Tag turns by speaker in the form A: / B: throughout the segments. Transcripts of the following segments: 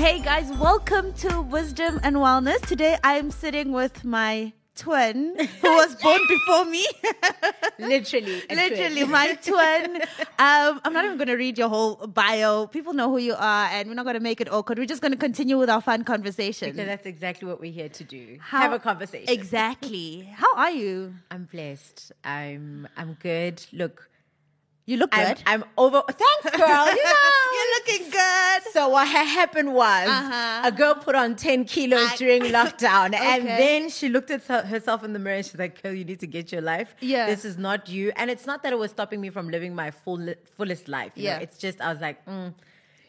A: Hey guys, welcome to Wisdom and Wellness. Today I'm sitting with my twin who was born before me.
B: Literally.
A: Literally, my twin. Um, I'm not even going to read your whole bio. People know who you are, and we're not going to make it awkward. We're just going to continue with our fun conversation.
B: Because that's exactly what we're here to do.
A: How-
B: Have a conversation.
A: Exactly. How are you?
B: I'm blessed. I'm I'm good. Look,
A: You look
B: I'm,
A: good.
B: I'm over. Thanks, girl. You know.
A: You're looking good.
B: So what ha- happened was
A: Uh-huh.
B: a girl put on 10 kilos
A: I-
B: during lockdown and then she looked at herself in the mirror and she's like, girl, you need to get your life.
A: Yeah.
B: This is not you. And it's not that it was stopping me from living my full fullest life. You
A: Yeah.
B: Know? It's just, I was like, mm.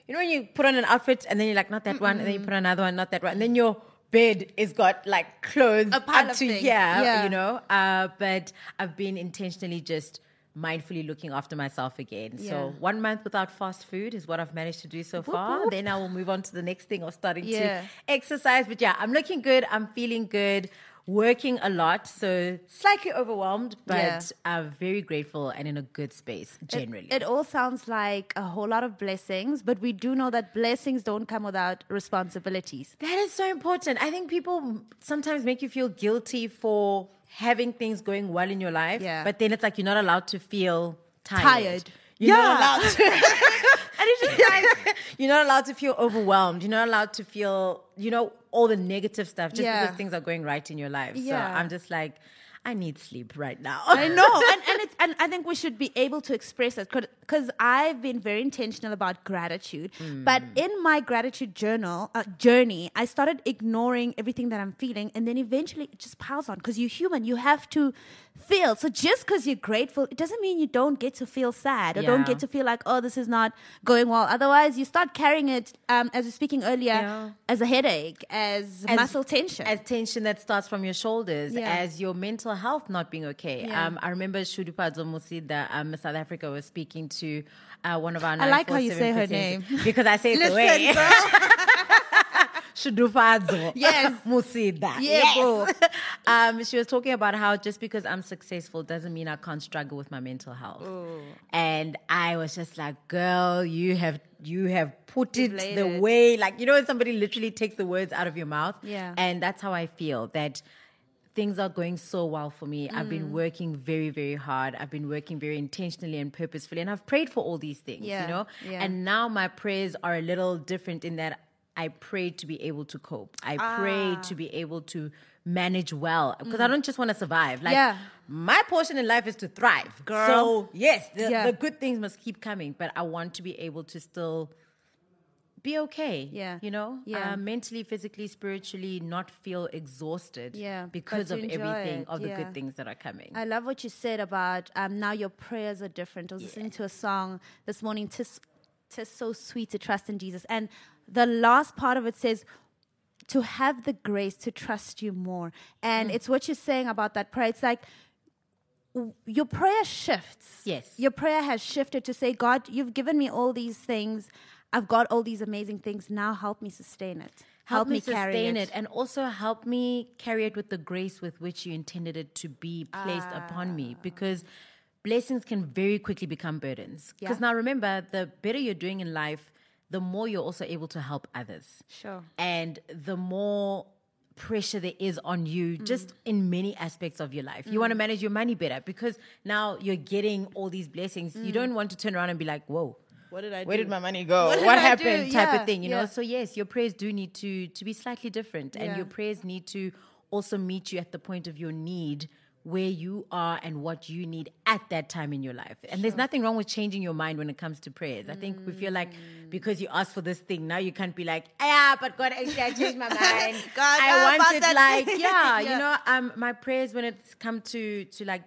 B: you know, when you put on an outfit and then you're like, not that one. And then you put on another one, not that one. And then your bed is got like clothes up to here,
A: Yeah.
B: you know. Uh, but I've been intentionally just mindfully looking after myself again.
A: Yeah.
B: So one month without fast food is what I've managed to do so far. Then I will move on to the next thing of starting
A: Yeah.
B: to exercise. But yeah, I'm looking good. I'm feeling good. Working a lot, so slightly overwhelmed, but
A: Yeah.
B: I'm very grateful and in a good space generally.
A: It, it all sounds like a whole lot of blessings, but we do know that blessings don't come without responsibilities.
B: That is so important. I think people sometimes make you feel guilty for having things going well in your life,
A: Yeah.
B: but then it's like you're not allowed to feel tired.
A: Tired.
B: You're
A: Yeah.
B: not allowed to.
A: And it's just like,
B: you're not allowed to feel overwhelmed. You're not allowed to feel, you know, all the negative stuff just
A: Yeah.
B: because things are going right in your life.
A: Yeah.
B: So I'm just like, I need sleep right now.
A: I know, and and it's and I think we should be able to express it because I've been very intentional about gratitude. But in my gratitude journal uh, journey, I started ignoring everything that I'm feeling, and then eventually it just piles on. Because you're human, you have to feel. So just because you're grateful, it doesn't mean you don't get to feel sad or don't get to feel like, oh, this is not going well. Otherwise, you start carrying it, um, as we're speaking earlier,
B: Yeah.
A: as a headache, as,
B: As-
A: muscle tension.
B: As tension that starts from your shoulders,
A: Yeah.
B: as your mental health not being okay.
A: Yeah.
B: Um, I remember Shudufhadzo Musida, um, South Africa, was speaking to uh, one of our
A: I like how you say her name.
B: Because I say it the
A: Listen,
B: way.
A: girl.
B: Shudufhadzo
A: Yes.
B: Musida.
A: Bro.
B: um, she was talking about how just because I'm successful doesn't mean I can't struggle with my mental health. And I was just like, girl, you have you have put it the way like you know when somebody literally takes the words out of your mouth.
A: Yeah.
B: And that's how I feel that things are going so well for me. I've
A: Mm.
B: been working very, very hard. I've been working very intentionally and purposefully. And I've prayed for all these things,
A: Yeah,
B: you know?
A: yeah.
B: And now my prayers are a little different in that I pray to be able to cope. I pray
A: Ah.
B: to be able to manage well because I don't just want to survive. Like
A: Mm. Yeah.
B: my portion in life is to thrive.
A: Girl.
B: So yes, the,
A: Yeah.
B: the good things must keep coming, but I want to be able to still be okay.
A: Yeah.
B: You know?
A: Yeah.
B: Uh, mentally, physically, spiritually, not feel exhausted
A: Yeah,
B: because of everything,
A: it,
B: of the
A: yeah.
B: good things that are coming.
A: I love what you said about um, now your prayers are different. I was listening to a song this morning, tis, tis so sweet to trust in Jesus. And the last part of it says, to have the grace to trust you more. And
B: Mm.
A: it's what you're saying about that prayer. It's like your prayer shifts.
B: Yes.
A: Your prayer has shifted to say, God, you've given me all these things. I've got all these amazing things. Now help me sustain it.
B: help, me,
A: carry
B: sustain it. and also help me carry it with the grace with which you intended it to be placed upon me because blessings can very quickly become burdens because
A: Yeah.
B: now remember the better you're doing in life the more you're also able to help others
A: Sure.
B: and the more pressure there is on you
A: Mm.
B: just in many aspects of your life you want to manage your money better because now you're getting all these blessings you don't want to turn around and be like whoa
A: Mm. What did I do?
B: where did my money go?
A: What
B: What, happened? Type
A: Yeah,
B: of thing, you know. So yes, your prayers do need to to be slightly different,
A: Yeah.
B: and your prayers need to also meet you at the point of your need, where you are and what you need at that time in your life. And there's nothing wrong with changing your mind when it comes to prayers. I think we feel like
A: Mm.
B: because you asked for this thing, now you can't be like, yeah, but God, actually, I changed my mind.
A: God,
B: I
A: how
B: want it like, yeah,
A: Yeah.
B: you know. Um, my prayers when it's come to to like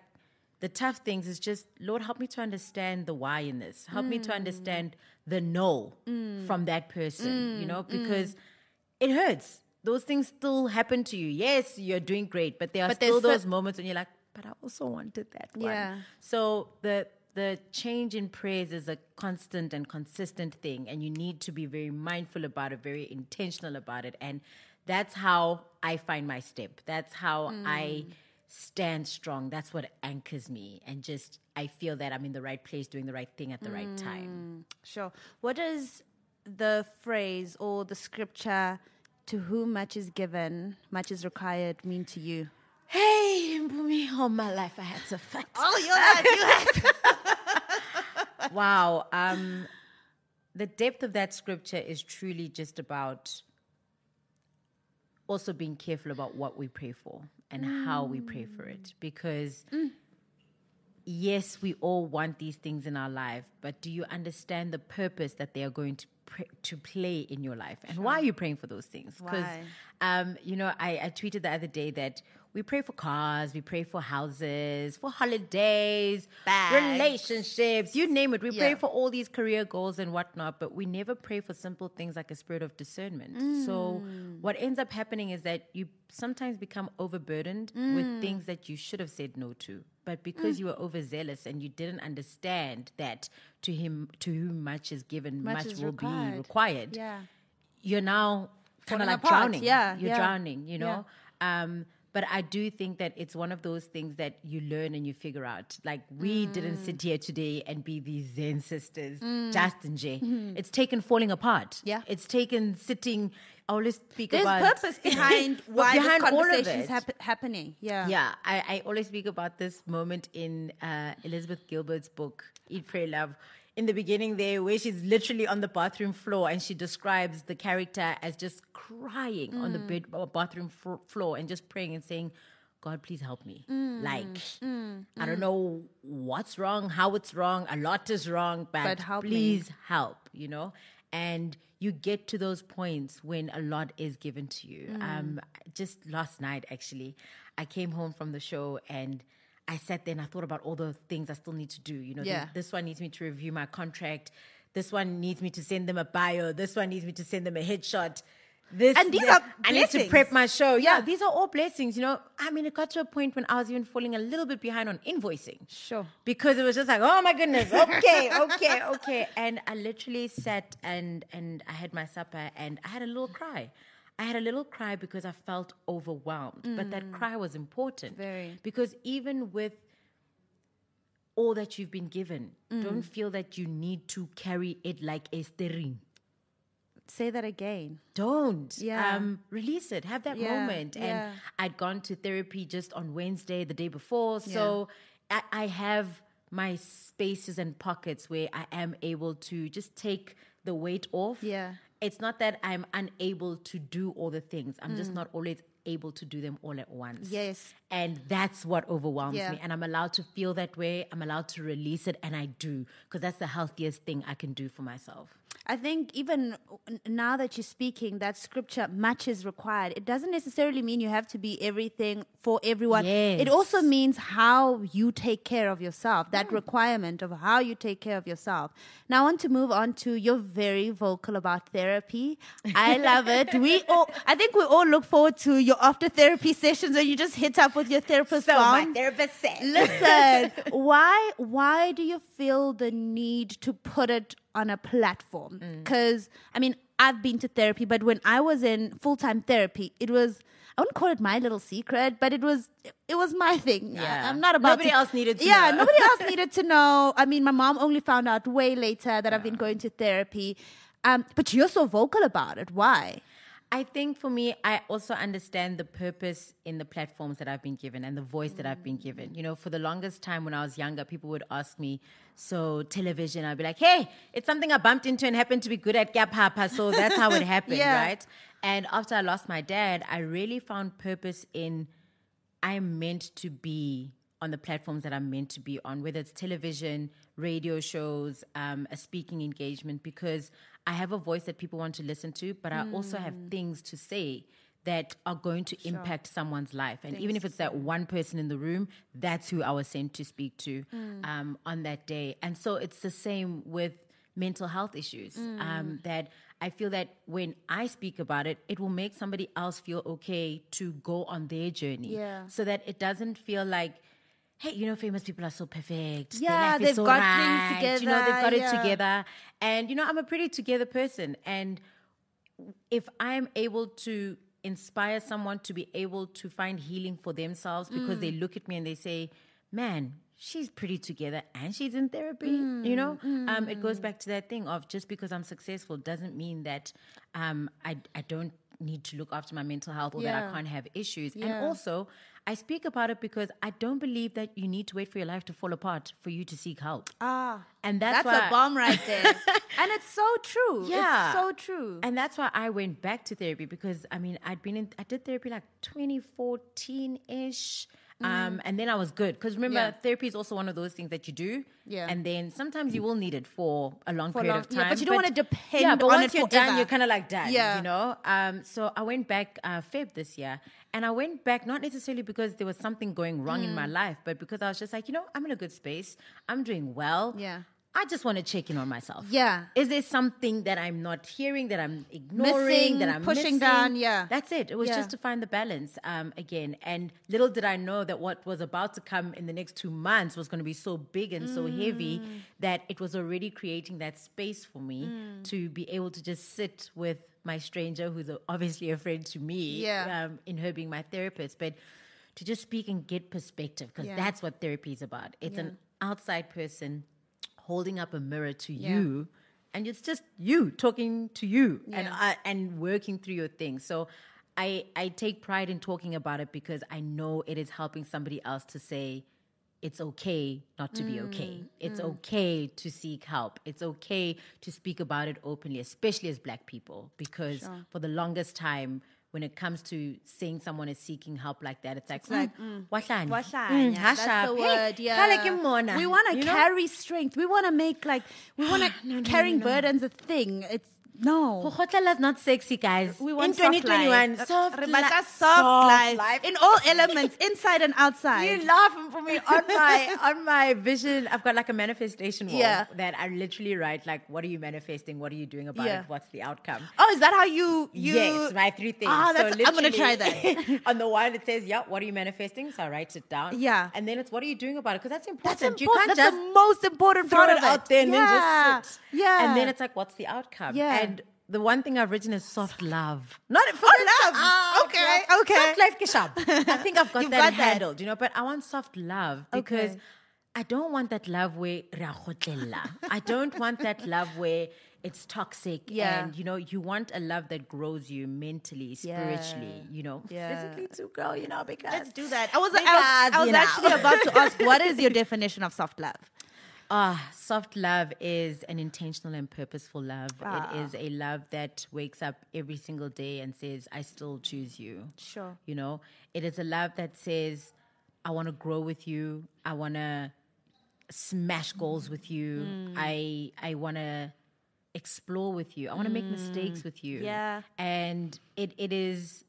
B: the tough things is just lord help me to understand the why in this. Help me to
A: Mm.
B: understand the no mm. from that person you mm. know mm. because it hurts. Those things still happen to you. Yes you're doing great but there are
A: But
B: still those moments when you're like but i also wanted that one.
A: Yeah.
B: so the the change in praise is a constant and consistent thing and you need to be very mindful about it very intentional about it and that's how i find my step. That's how i stand strong that's what anchors me and just i feel that i'm in the right place doing the right thing at the right time
A: Sure. What does the phrase or the scripture, to whom much is given, much is required, mean to you?
B: Hey, Mpumi, all my life I had to fight.
A: Oh, you had, you had.
B: wow. Um, the depth of that scripture is truly just about also being careful about what we pray for and how we pray for it. Because, yes, we all want these things in our life, but do you understand the purpose that they are going to to play in your life, and why are you praying for those things? Because, um, you know, I, I tweeted the other day that we pray for cars, we pray for houses, for holidays,
A: Bags.
B: relationships, you name it. We pray for all these career goals and whatnot, but we never pray for simple things like a spirit of discernment. So,
A: Mm.
B: what ends up happening is that you sometimes become overburdened
A: Mm.
B: with things that you should have said no to. But because you were overzealous and you didn't understand that to him, to whom much is given, much,
A: Much is
B: will be
A: required.
B: required
A: Yeah.
B: you're now kind of like
A: apart.
B: drowning.
A: Yeah,
B: You're
A: yeah.
B: drowning, you know? Um, but I do think that it's one of those things that you learn and you figure out. Like, we didn't
A: Mm.
B: sit here today and be these Zen sisters, just and Jay. It's taken falling apart.
A: Mm-hmm. Yeah.
B: It's taken sitting. I always speak
A: There's
B: about
A: purpose behind why
B: behind
A: this
B: all
A: conversation is hap- happening. Yeah.
B: Yeah, I, I always speak about this moment in uh, Elizabeth Gilbert's book, Eat, Pray, Love. In the beginning, there, where she's literally on the bathroom floor and she describes the character as just crying on the bed, uh, bathroom fro- floor and just praying and saying, God, please help me. Like, I don't know what's wrong, how it's wrong. A lot is wrong, but,
A: But help me.
B: please help, you know? And you get to those points when a lot is given to you.
A: Mm.
B: Um, just last night, actually, I came home from the show and I sat there and I thought about all the things I still need to do. You know, this-
A: Yeah.
B: this one needs me to review my contract. This one needs me to send them a bio. This one needs me to send them a headshot. This
A: And these
B: th-
A: are
B: I need to prep my show. Yeah,
A: Yeah.
B: these are all blessings. You know, I mean, it got to a point when I was even falling a little bit behind on invoicing
A: Sure.
B: because it was just like, oh my goodness, okay, okay, okay. And I literally sat and and I had my supper and I had a little cry. I had a little cry because I felt overwhelmed. But that cry was important.
A: Very.
B: Because even with all that you've been given, don't feel that you need to carry it like a steering.
A: Say that again.
B: Don't.
A: Yeah.
B: Um, release it. Have that
A: Yeah,
B: moment. And
A: yeah.
B: I'd gone to therapy just on Wednesday, the day before. So I, I have my spaces and pockets where I am able to just take the weight off.
A: Yeah.
B: It's not that I'm unable to do all the things. I'm
A: Mm.
B: just not always able to do them all at once.
A: Yes.
B: And that's what overwhelms
A: Yeah.
B: me. And I'm allowed to feel that way. I'm allowed to release it. And I do. Because that's the healthiest thing I can do for myself.
A: I think even now that you're speaking, that scripture much is required. It doesn't necessarily mean you have to be everything for everyone. It also means how you take care of yourself, that hmm. requirement of how you take care of yourself. Now, I want to move on to you're very vocal about therapy. I love it. We all, I think we all look forward to your after therapy sessions where you just hit up with your therapist. mom.
B: therapist said.
A: Listen, why why do you feel the need to put it on a platform?
B: Mm.
A: Because I mean, I've been to therapy, but when I was in full time therapy, it was I wouldn't call it my little secret, but it was it was my thing.
B: Yeah.
A: I, am not about
B: Nobody
A: to-
B: else needed to
A: Yeah,
B: know.
A: nobody else needed to know. I mean, my mom only found out way later that I've been going to therapy. Um, but you're so vocal about it. Why?
B: I think for me, I also understand the purpose in the platforms that I've been given and the voice that I've been given. You know, for the longest time when I was younger, people would ask me, So, television, I'd be like, Hey, it's something I bumped into and happened to be good at Gap Hapa. So that's how it happened,
A: Yeah.
B: right? And after I lost my dad, I really found purpose in I'm meant to be on the platforms that I'm meant to be on, whether it's television, radio shows, um, a speaking engagement, because I have a voice that people want to listen to, but I also have things to say that are going to impact someone's life. And even if it's that one person in the room, that's who I was sent to speak to um, on that day. And so it's the same with mental health issues um, that I feel that when I speak about it, it will make somebody else feel okay to go on their journey.
A: Yeah.
B: So that it doesn't feel like, hey, you know, famous people are so perfect.
A: Yeah, they've got
B: right.
A: things
B: You know, they've got
A: together,
B: it together. And, you know, I'm a pretty together person. And if I'm able to inspire someone to be able to find healing for themselves because
A: Mm.
B: they look at me and they say, man, she's pretty together and she's in therapy. you know, um, it goes back to that thing of just because I'm successful doesn't mean that um, I I don't need to look after my mental health or that I can't have issues.
A: Yeah.
B: And also, I speak about it because I don't believe that you need to wait for your life to fall apart for you to seek help.
A: Ah,
B: And that's,
A: that's
B: why
A: a bomb right there. and it's so true.
B: Yeah.
A: It's so true.
B: And that's why I went back to therapy because I mean I'd been in I did therapy like 2014 ish. Um, and then I was good because remember
A: Mm. Yeah.
B: therapy is also one of those things that you do,
A: Yeah.
B: And then sometimes you will need it for a long
A: For
B: period
A: long-
B: of
A: yeah,
B: time,
A: but you don't wanna depend
B: Yeah, but
A: on
B: once
A: it
B: you're done, you're kind of like done,
A: Yeah.
B: you know. Um, so I went back uh, Feb this year, and I went back not necessarily because there was something going wrong in
A: Mm.
B: my life, but because I was just like, you know, I'm in a good space, I'm doing well,
A: Yeah.
B: I just want to check in on myself.
A: Yeah.
B: Is there something that I'm not hearing, that I'm ignoring,
A: Missing,
B: that I'm
A: pushing
B: missing?
A: down, yeah.
B: That's it. It was
A: Yeah.
B: just to find the balance um, again. And little did I know that what was about to come in the next two months was going to be so big and so heavy
A: Mm.
B: that it was already creating that space for me
A: Mm.
B: to be able to just sit with my stranger, who's obviously a friend to me,
A: Yeah.
B: um, in her being my therapist, but to just speak and get perspective because
A: Yeah.
B: that's what therapy is about. It's an outside person holding up a mirror to
A: Yeah.
B: you and it's just you talking to you and
A: Yeah.
B: uh, and working through your things so i i take pride in talking about it because i know it is helping somebody else to say it's okay not to be okay.
A: Mm,
B: it's okay to seek help. It's okay to speak about it openly especially as black people because for the longest time when it comes to saying someone is seeking help like that it's like,
A: like,
B: mm, wahlanya.
A: Wahlanya,
B: Mm,
A: that's the word. Yeah. We want to carry strength. We want to make like we want to carrying burdens a thing. It's no.
B: Go kgotlela is not sexy, guys.
A: We want
B: in 2021.
A: soft life.
B: Soft,
A: Re
B: li-
A: batla soft, life. in all elements, inside and outside.
B: You laughing for me on my on my vision. I've got like a manifestation wall
A: Yeah.
B: that I literally write like, what are you manifesting? What are you doing about
A: Yeah.
B: it? What's the outcome?
A: oh, is that how you you?
B: yes, my three things.
A: Ah,
B: So
A: that's- I'm gonna try
B: that. on the one, it says, "Yeah, what are you manifesting?" So I write it down.
A: Yeah.
B: and then it's, "What are you doing about it?" Because that's important.
A: That's
B: You
A: important.
B: can't
A: That's
B: just
A: the most important
B: throw
A: part
B: it
A: of
B: out there and
A: yeah.
B: then just sit.
A: Yeah.
B: And then it's like, what's the outcome?
A: Yeah.
B: And the one thing I've written is soft love. Not for
A: love. Ah, okay, okay.
B: Soft life kishab. I think I've got
A: You've
B: that
A: got that.
B: handled, you know, but I want soft love because
A: Okay.
B: I don't want that love where. I don't want that love where it's toxic
A: Yeah.
B: and you know you want a love that grows you mentally spiritually
A: Yeah.
B: you know
A: Yeah.
B: physically too girl you know because
A: Let's do that. I was, I was, I was actually about to ask, what is your definition of soft love?
B: Ah, soft love is an intentional and purposeful love.
A: Ah.
B: It is a love that wakes up every single day and says, I still choose you.
A: Sure.
B: You know, it is a love that says, I want to grow with you. I want to smash goals with you.
A: Mm.
B: I I want to explore with you. I want to make mistakes with you.
A: Mm. Yeah.
B: And it, it is,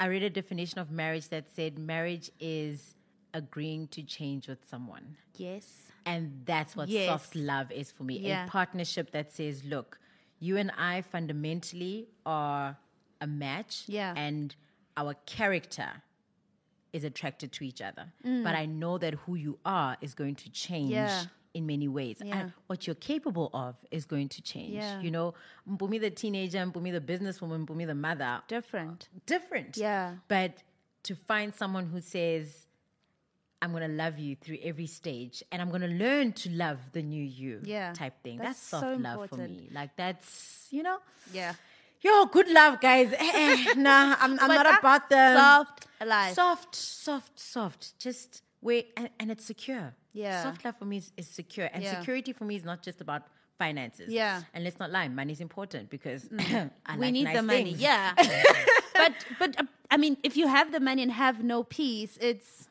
B: I read a definition of marriage that said marriage is agreeing to change with someone.
A: Yes.
B: And that's what
A: Yes.
B: soft love is for me.
A: Yeah.
B: A partnership that says, look, you and I fundamentally are a match.
A: Yeah.
B: And our character is attracted to each other. But I know that who you are is going to change
A: Mm. Yeah.
B: in many ways.
A: Yeah.
B: And what you're capable of is going to change.
A: Yeah.
B: You know, Mpumi the teenager, Mpumi the businesswoman, Mpumi the mother,
A: Different.
B: different.
A: Yeah.
B: But to find someone who says, I'm going to love you through every stage and I'm going to learn to love the new you
A: Yeah.
B: type thing.
A: That's
B: That's, soft
A: so
B: love for me. Like that's, you know,
A: Yeah.
B: yo, good love, guys. Eh, eh, nah, I'm, I'm not about the
A: soft life.
B: Soft, soft, soft. Just wait, and, and it's secure.
A: Yeah.
B: Soft love for me is, is secure. And
A: Yeah.
B: security for me is not just about finances.
A: Yeah.
B: And let's not lie, money is important because I
A: we
B: like
A: need
B: nice
A: the money.
B: things.
A: Yeah. but but uh, I mean, if you have the money and have no peace, it's
B: It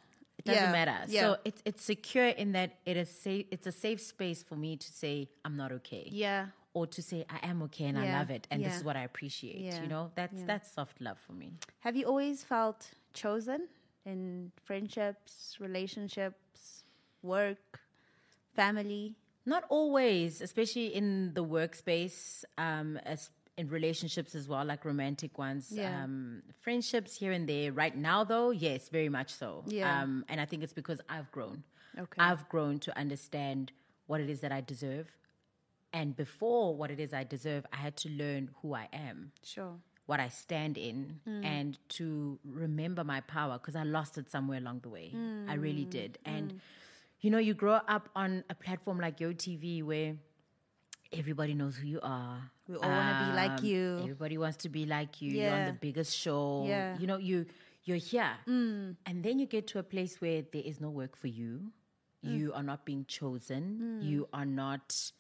B: doesn't
A: yeah,
B: matter.
A: Yeah.
B: So it's it's secure in that it is safe. It's a safe space for me to say I'm not okay,
A: yeah.
B: or to say I am okay and I love it, and this is what I appreciate.
A: Yeah.
B: You know, that's
A: Yeah.
B: that's soft love for me.
A: Have you always felt chosen in friendships, relationships, work, family?
B: Not always, especially in the workspace, um, as in relationships as well, like romantic ones.
A: Yeah.
B: Um, friendships here and there. Right now, though, yes, very much so.
A: Yeah.
B: Um, and I think it's because I've grown.
A: Okay.
B: I've grown to understand what it is that I deserve. And before what it is I deserve, I had to learn who I am,
A: Sure.
B: what I stand in, and to remember my power because I lost it somewhere along the way. I really did. And you know, you grow up on a platform like YoTV where everybody knows who you are.
A: We all wanna be like
B: Um,
A: you.
B: Everybody wants to be like you. You're on the biggest show.
A: Yeah. Mm.
B: You know, you you're here. And then you get to a place where there is no work for you.
A: Mm.
B: You are not being chosen. You are not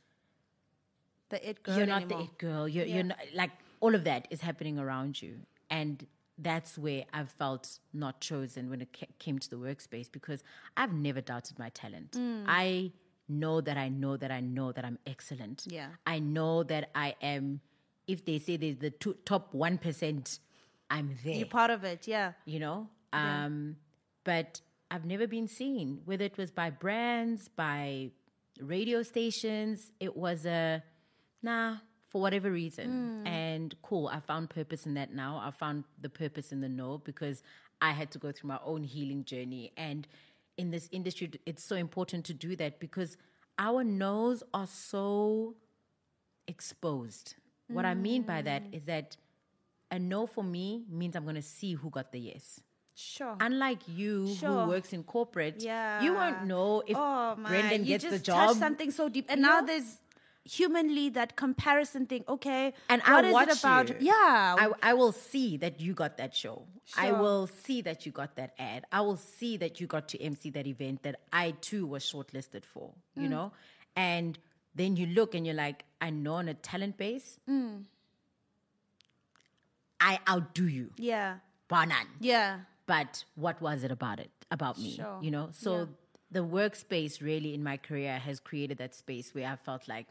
A: The it girl
B: you're not
A: anymore.
B: the it girl. You're, you're not like all of that is happening around you, and that's where I've felt not chosen when it ca- came to the workspace because I've never doubted my talent.
A: Mm.
B: I know that I know that I know that I'm excellent.
A: Yeah.
B: I know that I am. If they say there's the two, top one percent, I'm there
A: You're part of it, yeah.
B: you know um but i've never been seen whether it was by brands by radio stations it was a nah for whatever reason and cool i found purpose in that now i found the purpose in the no because i had to go through my own healing journey and in this industry it's so important to do that because our no's are so exposed what i mean by that mm. is that a no for me means i'm going to see who got the yes
A: Sure.
B: Unlike you,
A: Sure.
B: who works in corporate,
A: Yeah.
B: you won't know if
A: oh
B: Brendan
A: you
B: gets
A: just
B: the job.
A: touched something so deep, and
B: You
A: now
B: know?
A: there's humanly that comparison thing. Okay,
B: And
A: what
B: I
A: is
B: watch
A: it about?
B: you.
A: Yeah,
B: I, I will see that you got that show.
A: Sure.
B: I will see that you got that ad. I will see that you got to MC that event that I too was shortlisted for,
A: Mm.
B: you know? And then you look and you're like, I know on a talent base,
A: Mm.
B: I outdo you,
A: yeah,
B: bar none.
A: yeah.
B: but what was it about it about me
A: Sure.
B: you know so
A: Yeah.
B: the workspace really in my career has created that space where i felt like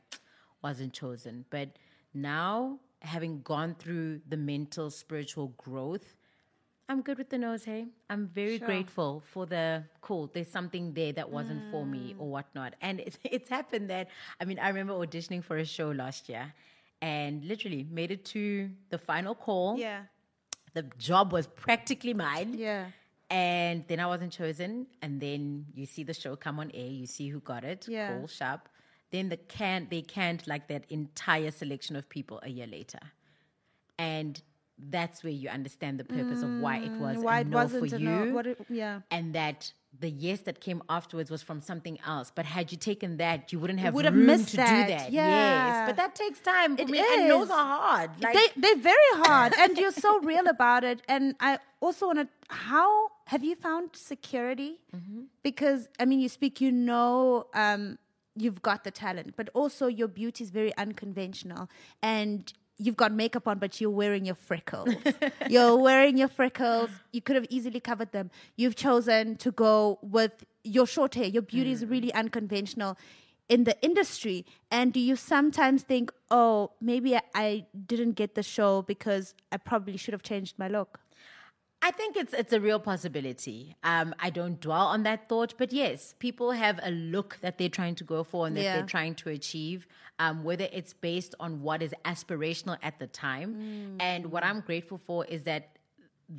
B: wasn't chosen but now having gone through the mental spiritual growth i'm good with the nose hey i'm very
A: Sure.
B: grateful for the cool there's something there that wasn't for me
A: Mm.
B: or whatnot and it's, it's happened that i mean i remember auditioning for a show last year and literally made it to the final call
A: Yeah,
B: the job was practically mine
A: yeah,
B: and then I wasn't chosen. And then you see the show come on air, you see who got it,
A: Yeah.
B: cool, sharp. Then the can they canned like that entire selection of people a year later. And that's where you understand the purpose of why it was
A: Mm, why
B: a
A: it
B: no
A: wasn't
B: for you.
A: it, yeah.
B: and that the yes that came afterwards was from something else. But had you taken that, you wouldn't have
A: would have missed
B: to
A: that.
B: do that.
A: Yeah.
B: Yes. But that takes time
A: It
B: me. And those are hard. Like
A: they they're very hard, and you're so real about it. And I also want to. How have you found security?
B: Mm-hmm.
A: Because I mean, you speak, you know, um, you've got the talent, but also your beauty is very unconventional, and you've got makeup on, but you're wearing your freckles. you're wearing your freckles. You could have easily covered them. You've chosen to go with your short hair. Your beauty is mm. really unconventional in the industry. And do you sometimes think, oh, maybe I, I didn't get the show because I probably should have changed my look?
B: I think it's it's a real possibility. Um, I don't dwell on that thought, but yes, people have a look that they're trying to go for and that
A: Yeah.
B: they're trying to achieve. Um, whether it's based on what is aspirational at the time,
A: Mm.
B: and what I'm grateful for is that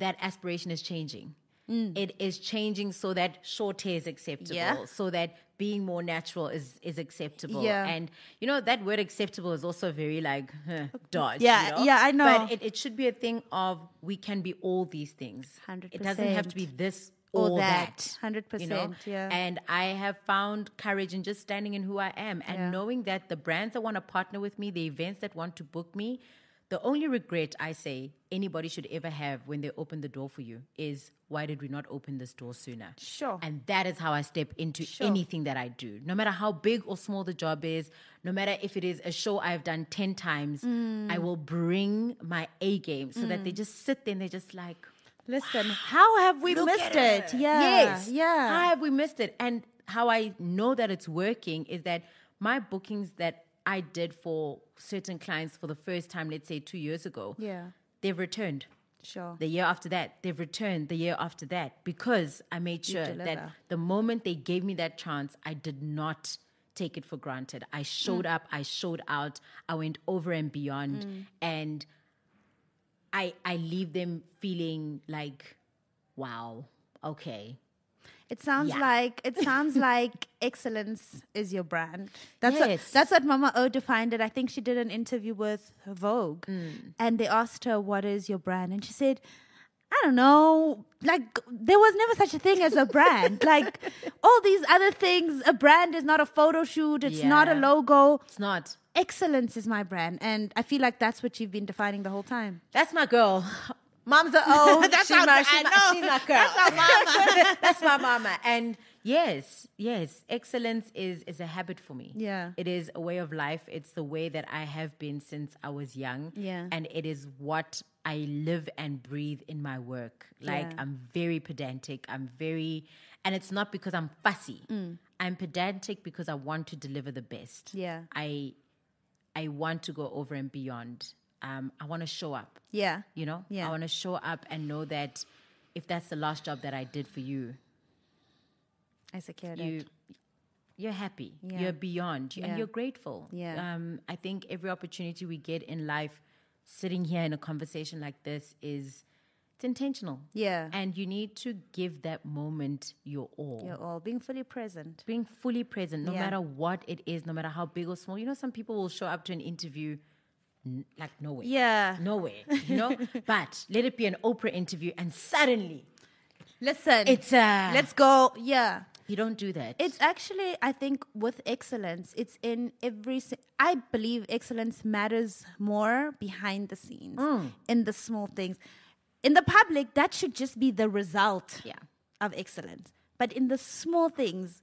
B: that aspiration is changing.
A: Mm.
B: It is changing so that short hair is acceptable,
A: Yeah.
B: so that being more natural is is acceptable.
A: Yeah.
B: And you know that word acceptable is also very like huh, dodge.
A: Yeah,
B: you know?
A: yeah, I know.
B: But it, it should be a thing of we can be all these things. Hundred. It doesn't have to be this
A: Or
B: or,
A: that.
B: that.
A: 100%,
B: you know?
A: yeah.
B: And I have found courage in just standing in who I am and
A: Yeah.
B: knowing that the brands that want to partner with me, the events that want to book me, the only regret I say anybody should ever have when they open the door for you is why did we not open this door sooner?
A: Sure.
B: And that is how I step into
A: Sure.
B: anything that I do. No matter how big or small the job is, no matter if it is a show I've done 10 times,
A: Mm.
B: I will bring my A game so that they just sit there and they're just like,
A: Listen, how have we missed
B: at
A: it? Yeah.
B: Yes.
A: Yeah.
B: How have we missed it? And how I know that it's working is that my bookings that I did for certain clients for the first time, let's say two years ago,
A: yeah.
B: they've returned.
A: Sure.
B: The year after that, they've returned the year after that because I made sure that the moment they gave me that chance, I did not take it for granted. I showed
A: Mm.
B: up, I showed out, I went over and beyond, and I I leave them feeling like, wow, okay,
A: It sounds
B: Yeah.
A: like it sounds like excellence is your brand. That's what,
B: Yes.
A: that's what Mama O defined it. I think she did an interview with Vogue,
B: Mm.
A: and they asked her, "What is your brand?" And she said, I don't know, like there was never such a thing as a brand. like all these other things, a brand is not a photo shoot, it's not a logo.
B: It's not.
A: Excellence is my brand, and I feel like that's what you've been defining the whole time.
B: That's my girl. Mom's a O.
A: That's
B: she's
A: our-
B: my,
A: I
B: my,
A: know.
B: she's my girl.
A: That's our mama.
B: That's my mama. And yes, yes, excellence is is a habit for me.
A: Yeah.
B: It is a way of life. It's the way that I have been since I was young.
A: Yeah.
B: And it is what I live and breathe in my work. Like
A: Yeah.
B: I'm very pedantic. I'm very and it's not because I'm fussy.
A: Mm.
B: I'm pedantic because I want to deliver the best.
A: Yeah.
B: I I want to go over and beyond. Um, I want to show up.
A: Yeah.
B: You know,
A: Yeah.
B: I want to show up and know that if that's the last job that I did for you,
A: I secured
B: you
A: it.
B: you're happy,
A: Yeah.
B: you're beyond,
A: Yeah.
B: and you're grateful.
A: Yeah.
B: Um, I think every opportunity we get in life, sitting here in a conversation like this is it's intentional.
A: Yeah.
B: and you need to give that moment your all.
A: You're all being fully present.
B: Being fully present, no
A: Yeah.
B: matter what it is, no matter how big or small. You know, some people will show up to an interview like nowhere.
A: Yeah.
B: Nowhere, you know? but let it be an Oprah interview and suddenly
A: Listen,
B: it's uh
A: let's go. Yeah.
B: you don't do that.
A: It's actually, I think, with excellence, it's in every. si- I believe excellence matters more behind the scenes, in the small things. In the public, that should just be the result
B: Yeah.
A: of excellence. But in the small things,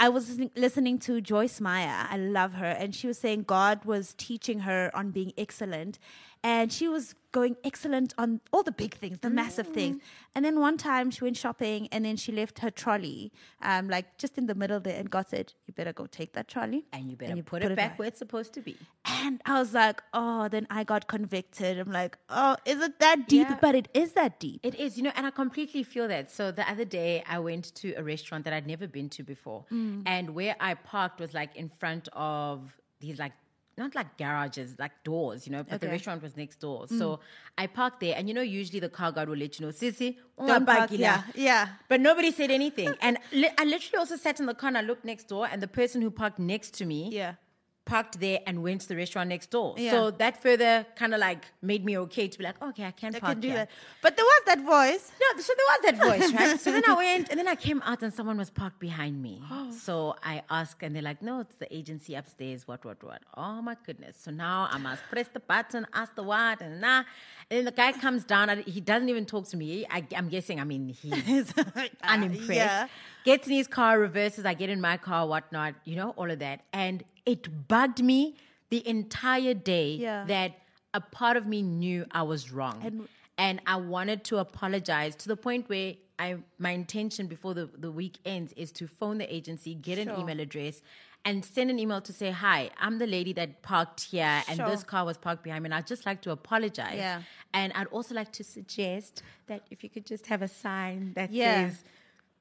A: I was listening to Joyce Meyer. I love her. And she was saying God was teaching her on being excellent. And she was going excellent on all the big things, the massive things. And then one time she went shopping and then she left her trolley, um, like just in the middle there, and God said, You better go take that trolley.
B: and you better put, it back where it's supposed to be.
A: And I was like, Oh, then I got convicted. I'm like, Oh, is it that deep?
B: Yeah.
A: But it is that deep.
B: It is, you know, and I completely feel that. So the other day, I went to a restaurant that I'd never been to before,
A: Mm.
B: and where I parked was like in front of these like not like garages, like doors, you know, but the
A: Okay. Mm.
B: restaurant was next door. So I parked there, and you know, usually the car guard will let you know, Sissy,
A: Don't park
B: ungapaki la."
A: here. Yeah.
B: But nobody said anything. And li- I literally also sat in the car and I looked next door, and the person who parked next to me
A: Yeah.
B: Parked there and went to the restaurant next door.
A: Yeah.
B: So that further kind of like made me okay to be like, okay, I can
A: I
B: park
A: can do
B: here.
A: that. But there was that voice.
B: No, so there was that voice, right? so then I went and then I came out and someone was parked behind me. Oh. so I asked and they're like, no, it's the agency upstairs, what, what, what. Oh my goodness. So now I must press the button, ask the what, and nah. And then the guy comes down, and he doesn't even talk to me. I, I'm guessing, I mean, he's unimpressed.
A: Yeah.
B: Gets in his car, reverses, I get in my car, whatnot, you know, all of that. And it bugged me the entire day
A: Yeah.
B: that a part of me knew I was wrong.
A: And-
B: And, I wanted to apologize to the point where I my intention before the, the week ends is to phone the agency, get an email address, and send an email to say, Hi, I'm the lady that parked here and
A: Sure.
B: this car was parked behind me. And I'd just like to apologize.
A: Yeah.
B: And I'd also like to suggest that if you could just have a sign that
A: Yeah.
B: says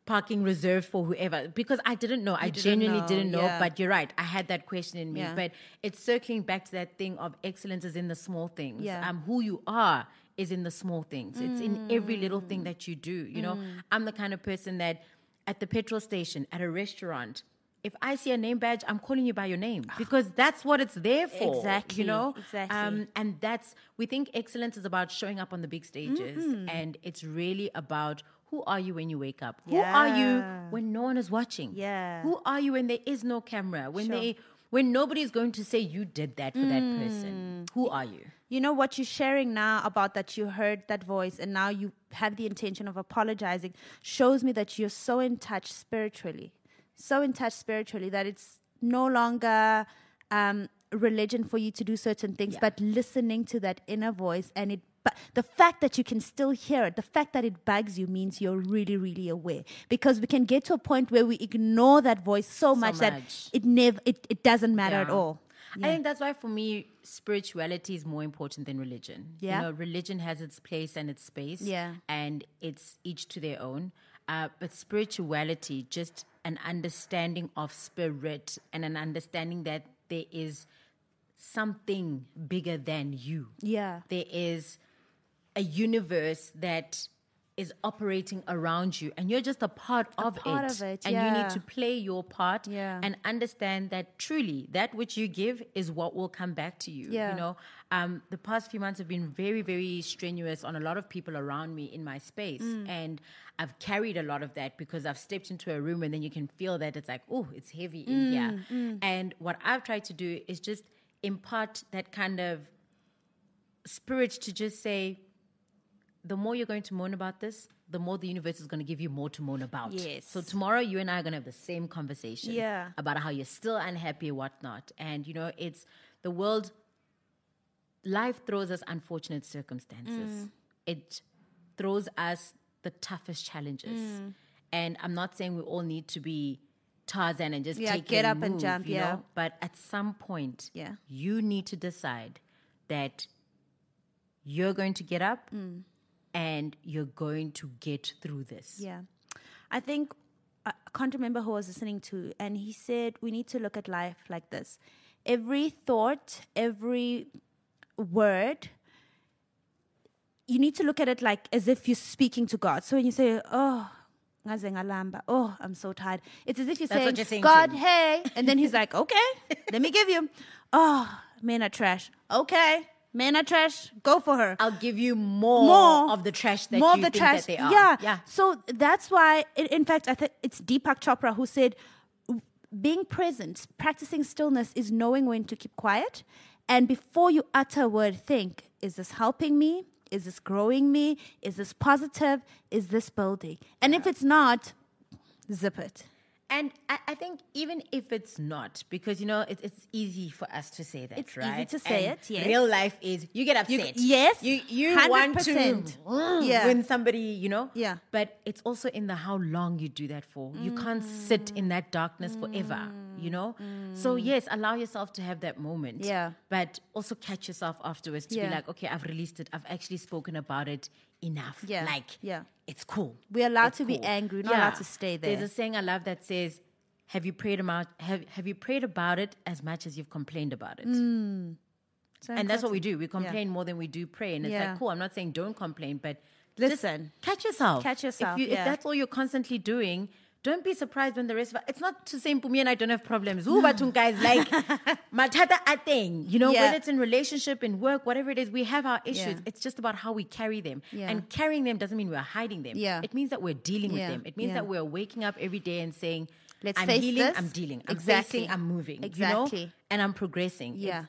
B: parking reserved for whoever because I didn't know. I
A: didn't
B: genuinely
A: know,
B: didn't know.
A: yeah.
B: But you're right. I had that question in me.
A: Yeah.
B: But it's circling back to that thing of excellence is in the small things.
A: Yeah.
B: Um, who you are is in the small things. It's in every little thing that you do. You know,
A: Mm.
B: I'm the kind of person that at the petrol station, at a restaurant, if I see a name badge, I'm calling you by your name because that's what it's there for.
A: Exactly,
B: You know,
A: exactly.
B: Um, and that's we think excellence is about showing up on the big stages,
A: Mm-hmm.
B: and it's really about who are you when you wake up? Who are you when no one is watching?
A: Yeah.
B: Who are you when there is no camera? When
A: Sure.
B: they when nobody is going to say you did that for that
A: Mm.
B: person? Who are you?
A: You know what you're sharing now about that you heard that voice and now you have the intention of apologizing shows me that you're so in touch spiritually. So in touch spiritually that it's no longer um, religion for you to do certain things,
B: Yeah.
A: but listening to that inner voice and it but the fact that you can still hear it, the fact that it bugs you means you're really, really aware. Because we can get to a point where we ignore that voice so, much, that it never it, it doesn't matter at
B: Yeah.
A: all.
B: I think that's why for me, spirituality is more important than religion.
A: Yeah.
B: You know, religion has its place and its space.
A: Yeah.
B: And it's each to their own. Uh, but spirituality, just an understanding of spirit and an understanding that there is something bigger than you.
A: Yeah.
B: There is a universe that is operating around you and you're just a part of
A: part
B: it.
A: of it,
B: and you need to play your part
A: Yeah.
B: and understand that truly that which you give is what will come back to you.
A: Yeah.
B: You know, um, the past few months have been very, very strenuous on a lot of people around me in my space.
A: Mm.
B: And I've carried a lot of that because I've stepped into a room and then you can feel that it's like, oh, it's heavy
A: Mm,
B: in here. And what I've tried to do is just impart that kind of spirit to just say, the more you're going to moan about this, the more the universe is going to give you more to moan about.
A: Yes.
B: So tomorrow, you and I are going to have the same conversation.
A: Yeah.
B: About how you're still unhappy, whatnot, and you know, it's the world. Life throws us unfortunate circumstances.
A: Mm.
B: It throws us the toughest challenges,
A: Mm.
B: and I'm not saying we all need to be Tarzan and just
A: Yeah,
B: take
A: get
B: it
A: up and
B: move,
A: jump,
B: you
A: yeah.
B: know? But at some point,
A: Yeah.
B: you need to decide that you're going to get up
A: Mm.
B: And you're going to get through this.
A: Yeah. I think, I can't remember who I was listening to, and he said we need to look at life like this. Every thought, every word, you need to look at it like as if you're speaking to God. So when you say, oh, oh, I'm so tired, it's as if you're saying,
B: you're saying
A: God, hey. And then he's like, okay, let me give you. Oh, men are trash. Okay, men are trash. Go for her
B: I'll give you more,
A: more
B: of the trash that
A: more
B: you
A: of the
B: think
A: trash.
B: that they are.
A: Yeah,
B: yeah.
A: So that's why, in, in fact, I think it's Deepak Chopra who said, being present, practicing stillness, is knowing when to keep quiet, and before you utter a word, think: Is this helping me? Is this growing me? Is this positive? Is this building? And if it's not, zip it.
B: And I, I think even if it's not, because you know it, it's easy for us to say that,
A: It's easy
B: right?
A: to say
B: And
A: it, yes.
B: Real life is you get upset.
A: yes,
B: you you want to
A: 100%.
B: mm,
A: Yeah.
B: when somebody you know.
A: Yeah.
B: But it's also in the how long you do that for. You can't sit in that darkness forever. You know. So yes, allow yourself to have that moment.
A: Yeah.
B: But also catch yourself afterwards to
A: Yeah.
B: be like, okay, I've released it. I've actually spoken about it enough.
A: Yeah.
B: Like
A: Yeah.
B: it's cool.
A: We're allowed
B: It's
A: to be angry, we're not allowed to stay there.
B: There's a saying I love that says, "Have you prayed about have Have you prayed about it as much as you've complained about it?" Mm.
A: So
B: and that's what we do. We complain more than we do pray, and it's
A: Yeah.
B: like, cool. I'm not saying don't complain, but
A: Listen.
B: catch yourself.
A: Catch yourself,
B: If, you,
A: yeah.
B: if that's all you're constantly doing. Don't be surprised when the rest of it's not to say Mpumi and I don't have problems. Ooh, but guys, like matata a thing. You know,
A: Yeah.
B: whether it's in relationship, in work, whatever it is, we have our issues.
A: Yeah.
B: It's just about how we carry them.
A: Yeah.
B: And carrying them doesn't mean we're hiding them.
A: Yeah.
B: It means that we're dealing with them. It means that we're waking up every day and saying,
A: Let's
B: I'm
A: face
B: healing,
A: this.
B: I'm dealing. I'm
A: Exactly.
B: facing, I'm moving. You
A: Exactly.
B: know? And I'm progressing.
A: Yeah.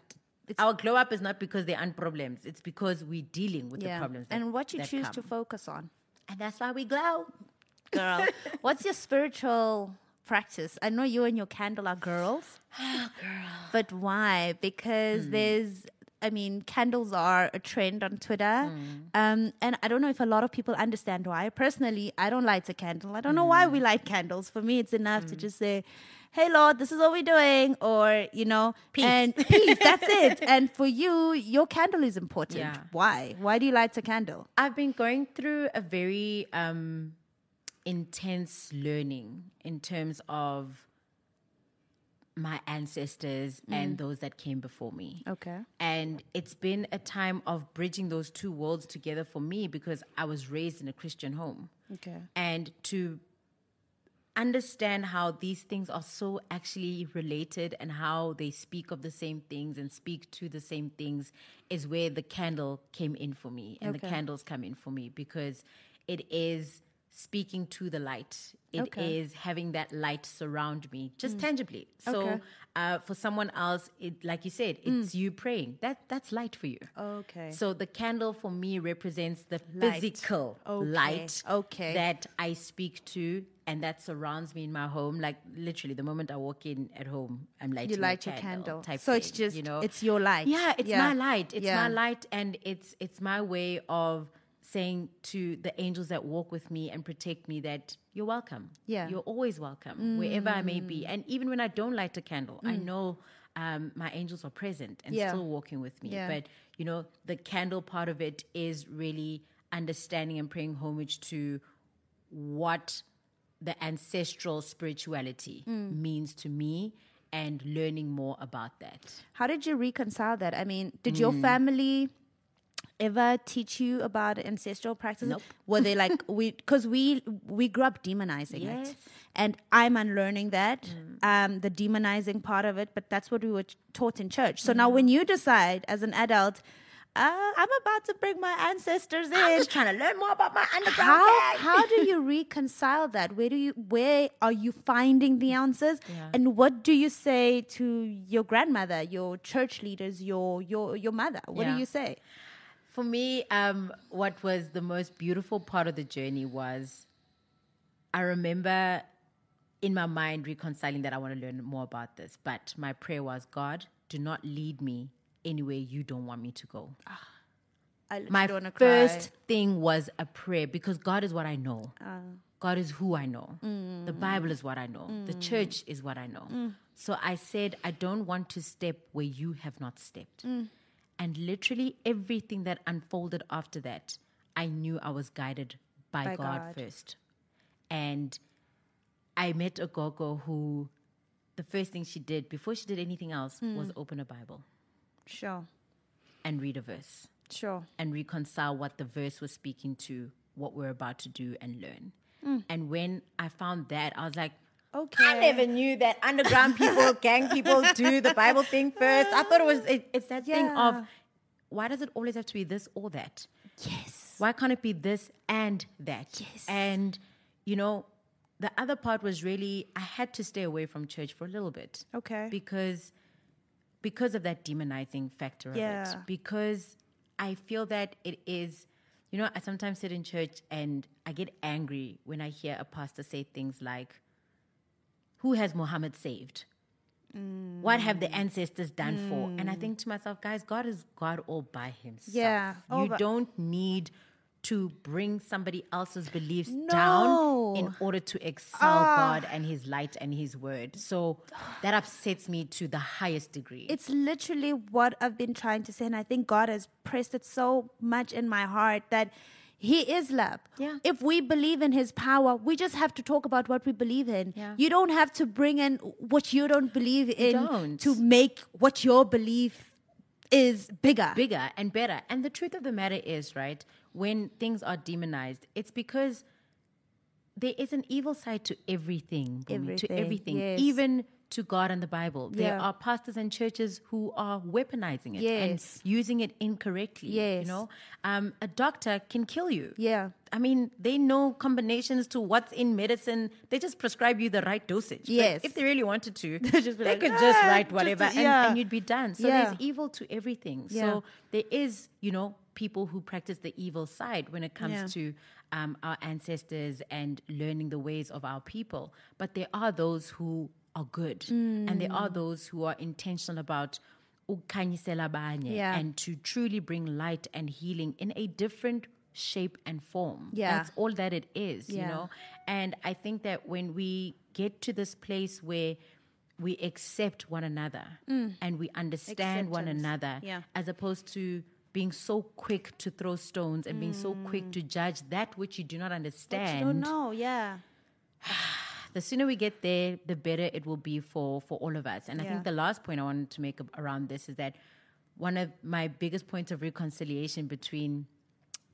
B: It's- our glow up is not because there aren't problems. It's because we're dealing with the problems. That,
A: and what you choose
B: come.
A: to focus on.
B: And that's why we glow.
A: Girl. What's your spiritual practice? I know you and your candle are girls. Ah, but why? Because hmm. there's, I mean, candles are a trend on Twitter. Hmm. Um, and I don't know if a lot of people understand why. Personally, I don't light a candle. I don't know why hmm. we light candles. For me, it's enough to just say, Hey Lord, this is what we're doing, or you know,
B: Peace.
A: and peace. That's it. And for you, your candle is important.
B: Yeah.
A: Why? Why do you light a candle?
B: I've been going through a very um, intense learning in terms of my ancestors mm. and those that came before me.
A: Okay.
B: And it's been a time of bridging those two worlds together for me because I was raised in a Christian home.
A: Okay.
B: And to understand how these things are so actually related and how they speak of the same things and speak to the same things is where the candle came in for me and the candles come in for me because it is speaking to the light. It is
A: Okay. Mm.
B: having that light surround me just tangibly. So
A: Okay.
B: uh, for someone else, it like you said, it's you praying. That that's light for you.
A: Okay.
B: So the candle for me represents the
A: Light.
B: physical
A: Okay.
B: light
A: Okay.
B: that I speak to and that surrounds me in my home. Like literally, the moment I walk in at home, I'm lighting
A: you light
B: a
A: your
B: candle.
A: candle.
B: Type
A: So it's just
B: you know,
A: it's your light.
B: Yeah, it's
A: Yeah.
B: my light. It's
A: Yeah.
B: my light, and it's it's my way of saying to the angels that walk with me and protect me that you're welcome.
A: Yeah. Mm.
B: you're always welcome wherever I may be, and even when I don't light a candle, I know. Um, my angels are present and
A: Yeah.
B: still walking with me.
A: Yeah.
B: But you know, the candle part of it is really understanding and praying homage to what the ancestral spirituality
A: Mm.
B: means to me and learning more about that.
A: How did you reconcile that? I mean, did your
B: Hmm.
A: family ever teach you about ancestral practices?
B: Nope.
A: Were they like we? Because we we grew up demonizing
B: Yes.
A: it, and I'm unlearning that, um, the demonizing part of it. But that's what we were taught in church. So now, when you decide as an adult, uh, I'm about to bring my ancestors in.
B: I'm just trying to learn more about my underground
A: how how do you reconcile that? Where do you where are you finding the answers?
B: Yeah.
A: And what do you say to your grandmother, your church leaders, your your your mother? What
B: Yeah.
A: do you say?
B: For me, um, what was the most beautiful part of the journey was I remember in my mind reconciling that I want to learn more about this. But my prayer was, God, do not lead me anywhere you don't want me to go.
A: I
B: My
A: don't
B: first
A: cry.
B: thing was a prayer because God is what I know.
A: Uh.
B: God is who I know.
A: Mm.
B: The Bible is what I know. The church is what I know. So I said, I don't want to step where you have not stepped. And literally everything that unfolded after that, I knew I was guided by,
A: By
B: God,
A: God.
B: first. And I met a Gogo who the first thing she did before she did anything else
A: Mm.
B: was open a Bible
A: Sure,
B: and read a verse
A: sure.
B: and reconcile what the verse was speaking to, what we're about to do and learn.
A: Mm.
B: And when I found that, I was like,
A: Okay.
B: I never knew that underground people, gang people do the Bible thing first. I thought it was, it, it's that thing of why does it always have to be this or that?
A: Yes.
B: Why can't it be this and that?
A: Yes.
B: And, you know, the other part was really, I had to stay away from church for a little bit
A: Okay.
B: because because of that demonizing factor of
A: Yeah.
B: it because i feel that it is you know i sometimes sit in church and i get angry when i hear a pastor say things like who has muhammad saved what have the ancestors done for and i think to myself guys god is god all by himself
A: Yeah,
B: you don't need to bring somebody else's beliefs
A: No.
B: down in order to excel
A: Ah.
B: God and His light and His word. So that upsets me to the highest degree.
A: It's literally what I've been trying to say, and I think God has pressed it so much in my heart that He is love.
B: Yeah.
A: If we believe in His power, we just have to talk about what we believe in.
B: Yeah.
A: You don't have to bring in what you don't believe in
B: don't.
A: to make what your belief is bigger.
B: bigger and better. And the truth of the matter is, right, when things are demonized, it's because there is an evil side to everything, Bumi, to
A: Everything,
B: everything,
A: yes.
B: even to God and the Bible. There
A: Yeah.
B: are pastors and churches who are weaponizing it
A: Yes.
B: and using it incorrectly.
A: Yes.
B: You know, um, a doctor can kill you.
A: Yeah.
B: I mean, they know combinations to what's in medicine. They just prescribe you the right dosage. But
A: Yes.
B: if they really wanted to,
A: just
B: they
A: like,
B: could just
A: "Ah,
B: write
A: just-
B: whatever and,
A: yeah.
B: and you'd be done. So
A: Yeah.
B: there's evil to everything.
A: Yeah.
B: So there is, you know, people who practice the evil side when it comes to um, our ancestors and learning the ways of our people. But there are those who are good, and there
A: Mm.
B: are those who are intentional about
A: Yeah.
B: and to truly bring light and healing in a different shape and form.
A: Yeah.
B: That's all that it is, you know. And I think that when we get to this place where we accept one another and we understand one
A: Mm.
B: Another
A: Yeah.
B: as opposed to being so quick to throw stones and being so quick to judge that which you do not understand
A: you don't know. Yeah.
B: the sooner we get there, the better it will be for for all of us. And I think the last point I wanted to make around this is that one of my biggest points of reconciliation between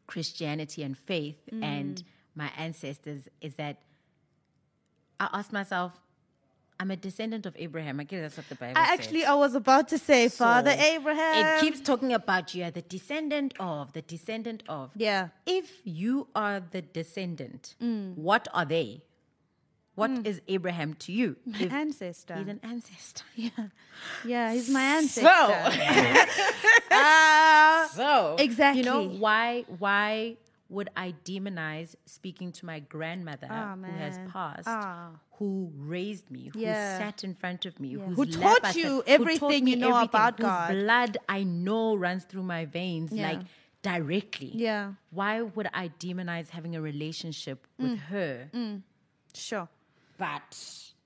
B: Christianity and faith and
A: Mm.
B: my ancestors is that I asked myself, I'm a descendant of Abraham. I guess that's what the Bible
A: I
B: says.
A: actually, I was about to say, Father Abraham.
B: It keeps talking about you are the descendant of, the descendant of.
A: Yeah.
B: If you are the descendant,
A: Mm.
B: what are they? What is Abraham to you? If
A: ancestor.
B: he's an ancestor.
A: yeah. Yeah, he's my ancestor.
B: So so
A: Exactly.
B: You know why? Why would I demonize speaking to my grandmother
A: Ah,
B: who has passed,
A: Ah.
B: who raised me, who
A: Yeah.
B: sat in front of me,
A: Yeah. Who taught
B: sat-
A: you
B: who
A: everything
B: me
A: you know
B: everything,
A: about
B: whose
A: God.
B: blood I know runs through my veins,
A: Yeah.
B: like directly.
A: Yeah.
B: Why would I demonize having a relationship with
A: Mm.
B: her?
A: Sure.
B: But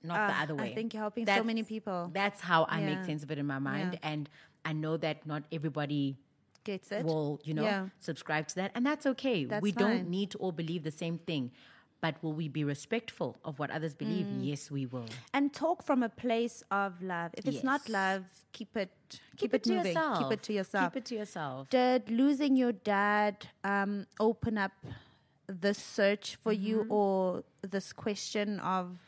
B: not the other way.
A: I think you're helping so many people.
B: That's how I make sense of it in my mind,
A: Yeah.
B: and I know that not everybody
A: Gets it?
B: will, you know,
A: Yeah.
B: subscribe to that, and that's okay.
A: That's
B: we
A: fine.
B: don't need to all believe the same thing, But will we be respectful of what others believe?
A: Mm.
B: Yes, we will.
A: And talk from a place of love. If it's not love, keep it keep, it,
B: to
A: moving.
B: yourself.
A: Keep it to yourself.
B: Keep it to yourself.
A: Did losing your dad um, open up this search for you
B: Mm-hmm.
A: or this question of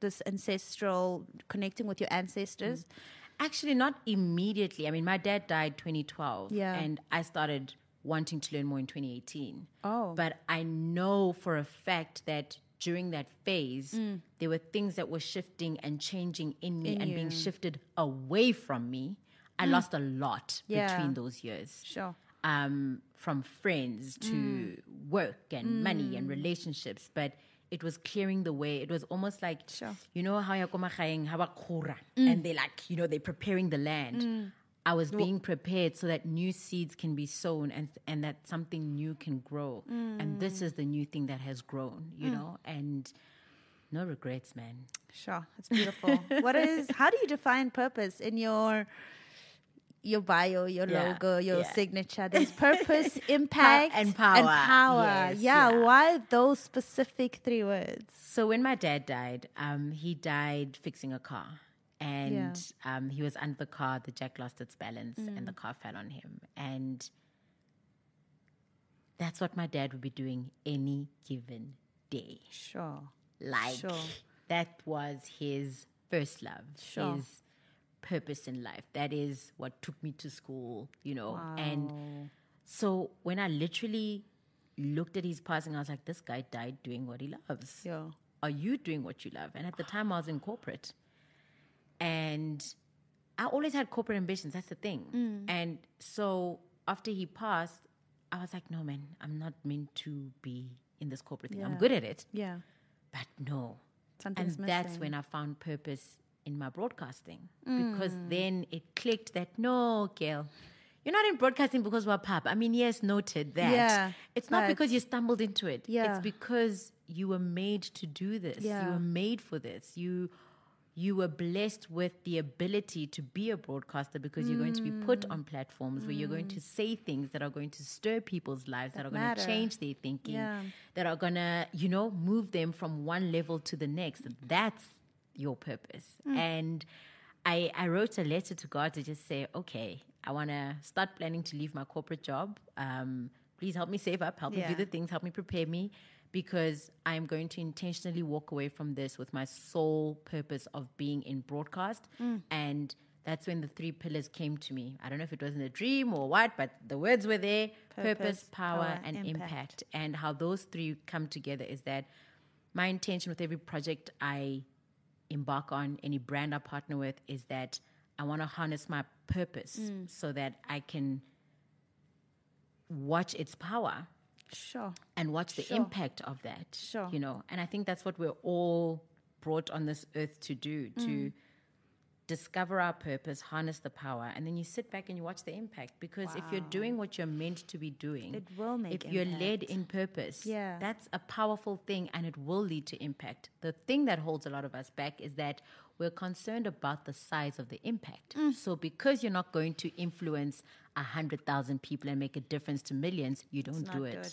A: this ancestral connecting with your ancestors? Mm.
B: Actually, not immediately. I mean, my dad died 2012.
A: Yeah.
B: And I started wanting to learn more in 2018.
A: Oh.
B: But I know for a fact that during that phase, mm. there were things that were shifting and changing in me
A: In
B: and being shifted away from me. I mm. lost a lot
A: Yeah.
B: between those years.
A: Sure.
B: Um, from friends to mm. work and money and mm. relationships, but it was clearing the way. It was almost like,
A: Sure.
B: you know how ya ko magaeng ha ba kgora, mm. and they like, you know, they're preparing the land. I was being prepared so that new seeds can be sown and and that something new can grow. And this is the new thing that has grown, you know, and no regrets, man.
A: Sure. It's beautiful. what is how do you define purpose in your your bio, your
B: Yeah,
A: logo, your
B: yeah.
A: signature? There's purpose, impact,
B: and power.
A: And power.
B: Yes,
A: yeah.
B: yeah.
A: Why those specific three words?
B: So when my dad died, um, he died fixing a car. And um, he was under the car, the jack lost its balance, and the car fell on him. And that's what my dad would be doing any given day.
A: Sure.
B: Like
A: Sure.
B: that was his first love,
A: Sure.
B: his purpose in life. That is what took me to school, you know. And so when I literally looked at his passing, I was like, this guy died doing what he loves
A: Yeah.
B: are you doing what you love? And at the time, I was in corporate. And I always had corporate ambitions. That's the thing. Mm. And so after he passed, I was like, no, man, I'm not meant to be in this corporate thing. I'm good at it,
A: Yeah.
B: but no.
A: Something's
B: and that's when I found purpose in my broadcasting because then it clicked that no, Gail, you're not in broadcasting because we're pub. I mean, yes, noted that.
A: Yeah,
B: it's not because you stumbled into it.
A: Yeah.
B: It's because you were made to do this.
A: Yeah.
B: You were made for this. You you were blessed with the ability to be a broadcaster because you're going to be put
A: Mm.
B: on platforms where you're going to say things that are going to stir people's lives, that, are going to change their thinking,
A: Yeah.
B: that are going to, you know, move them from one level to the next. That's your purpose.
A: Mm.
B: And I, I wrote a letter to God to just say, okay, I want to start planning to leave my corporate job. Um, please help me save up, help me do the things, help me prepare me because I'm going to intentionally walk away from this with my sole purpose of being in broadcast.
A: Mm.
B: And that's when the three pillars came to me. I don't know if it was in a dream or what, but the words were there purpose,
A: Purpose,
B: power,
A: power,
B: and
A: impact.
B: impact. And how those three come together is that my intention with every project I embark on, any brand I partner with, is that I want to harness my purpose
A: Mm.
B: so that I can watch its power
A: Sure.
B: and watch the
A: Sure.
B: impact of that.
A: Sure.
B: You know, and I think that's what we're all brought on this earth to do
A: Mm.
B: Discover our purpose, harness the power, and then you sit back and you watch the impact. Because if you're doing what you're meant to be doing,
A: It will make
B: if you're led in purpose,
A: Yeah.
B: that's a powerful thing and it will lead to impact. The thing that holds a lot of us back is that we're concerned about the size of the impact.
A: Mm.
B: So because you're not going to influence a hundred thousand people and make a difference to millions, you don't do it
A: good.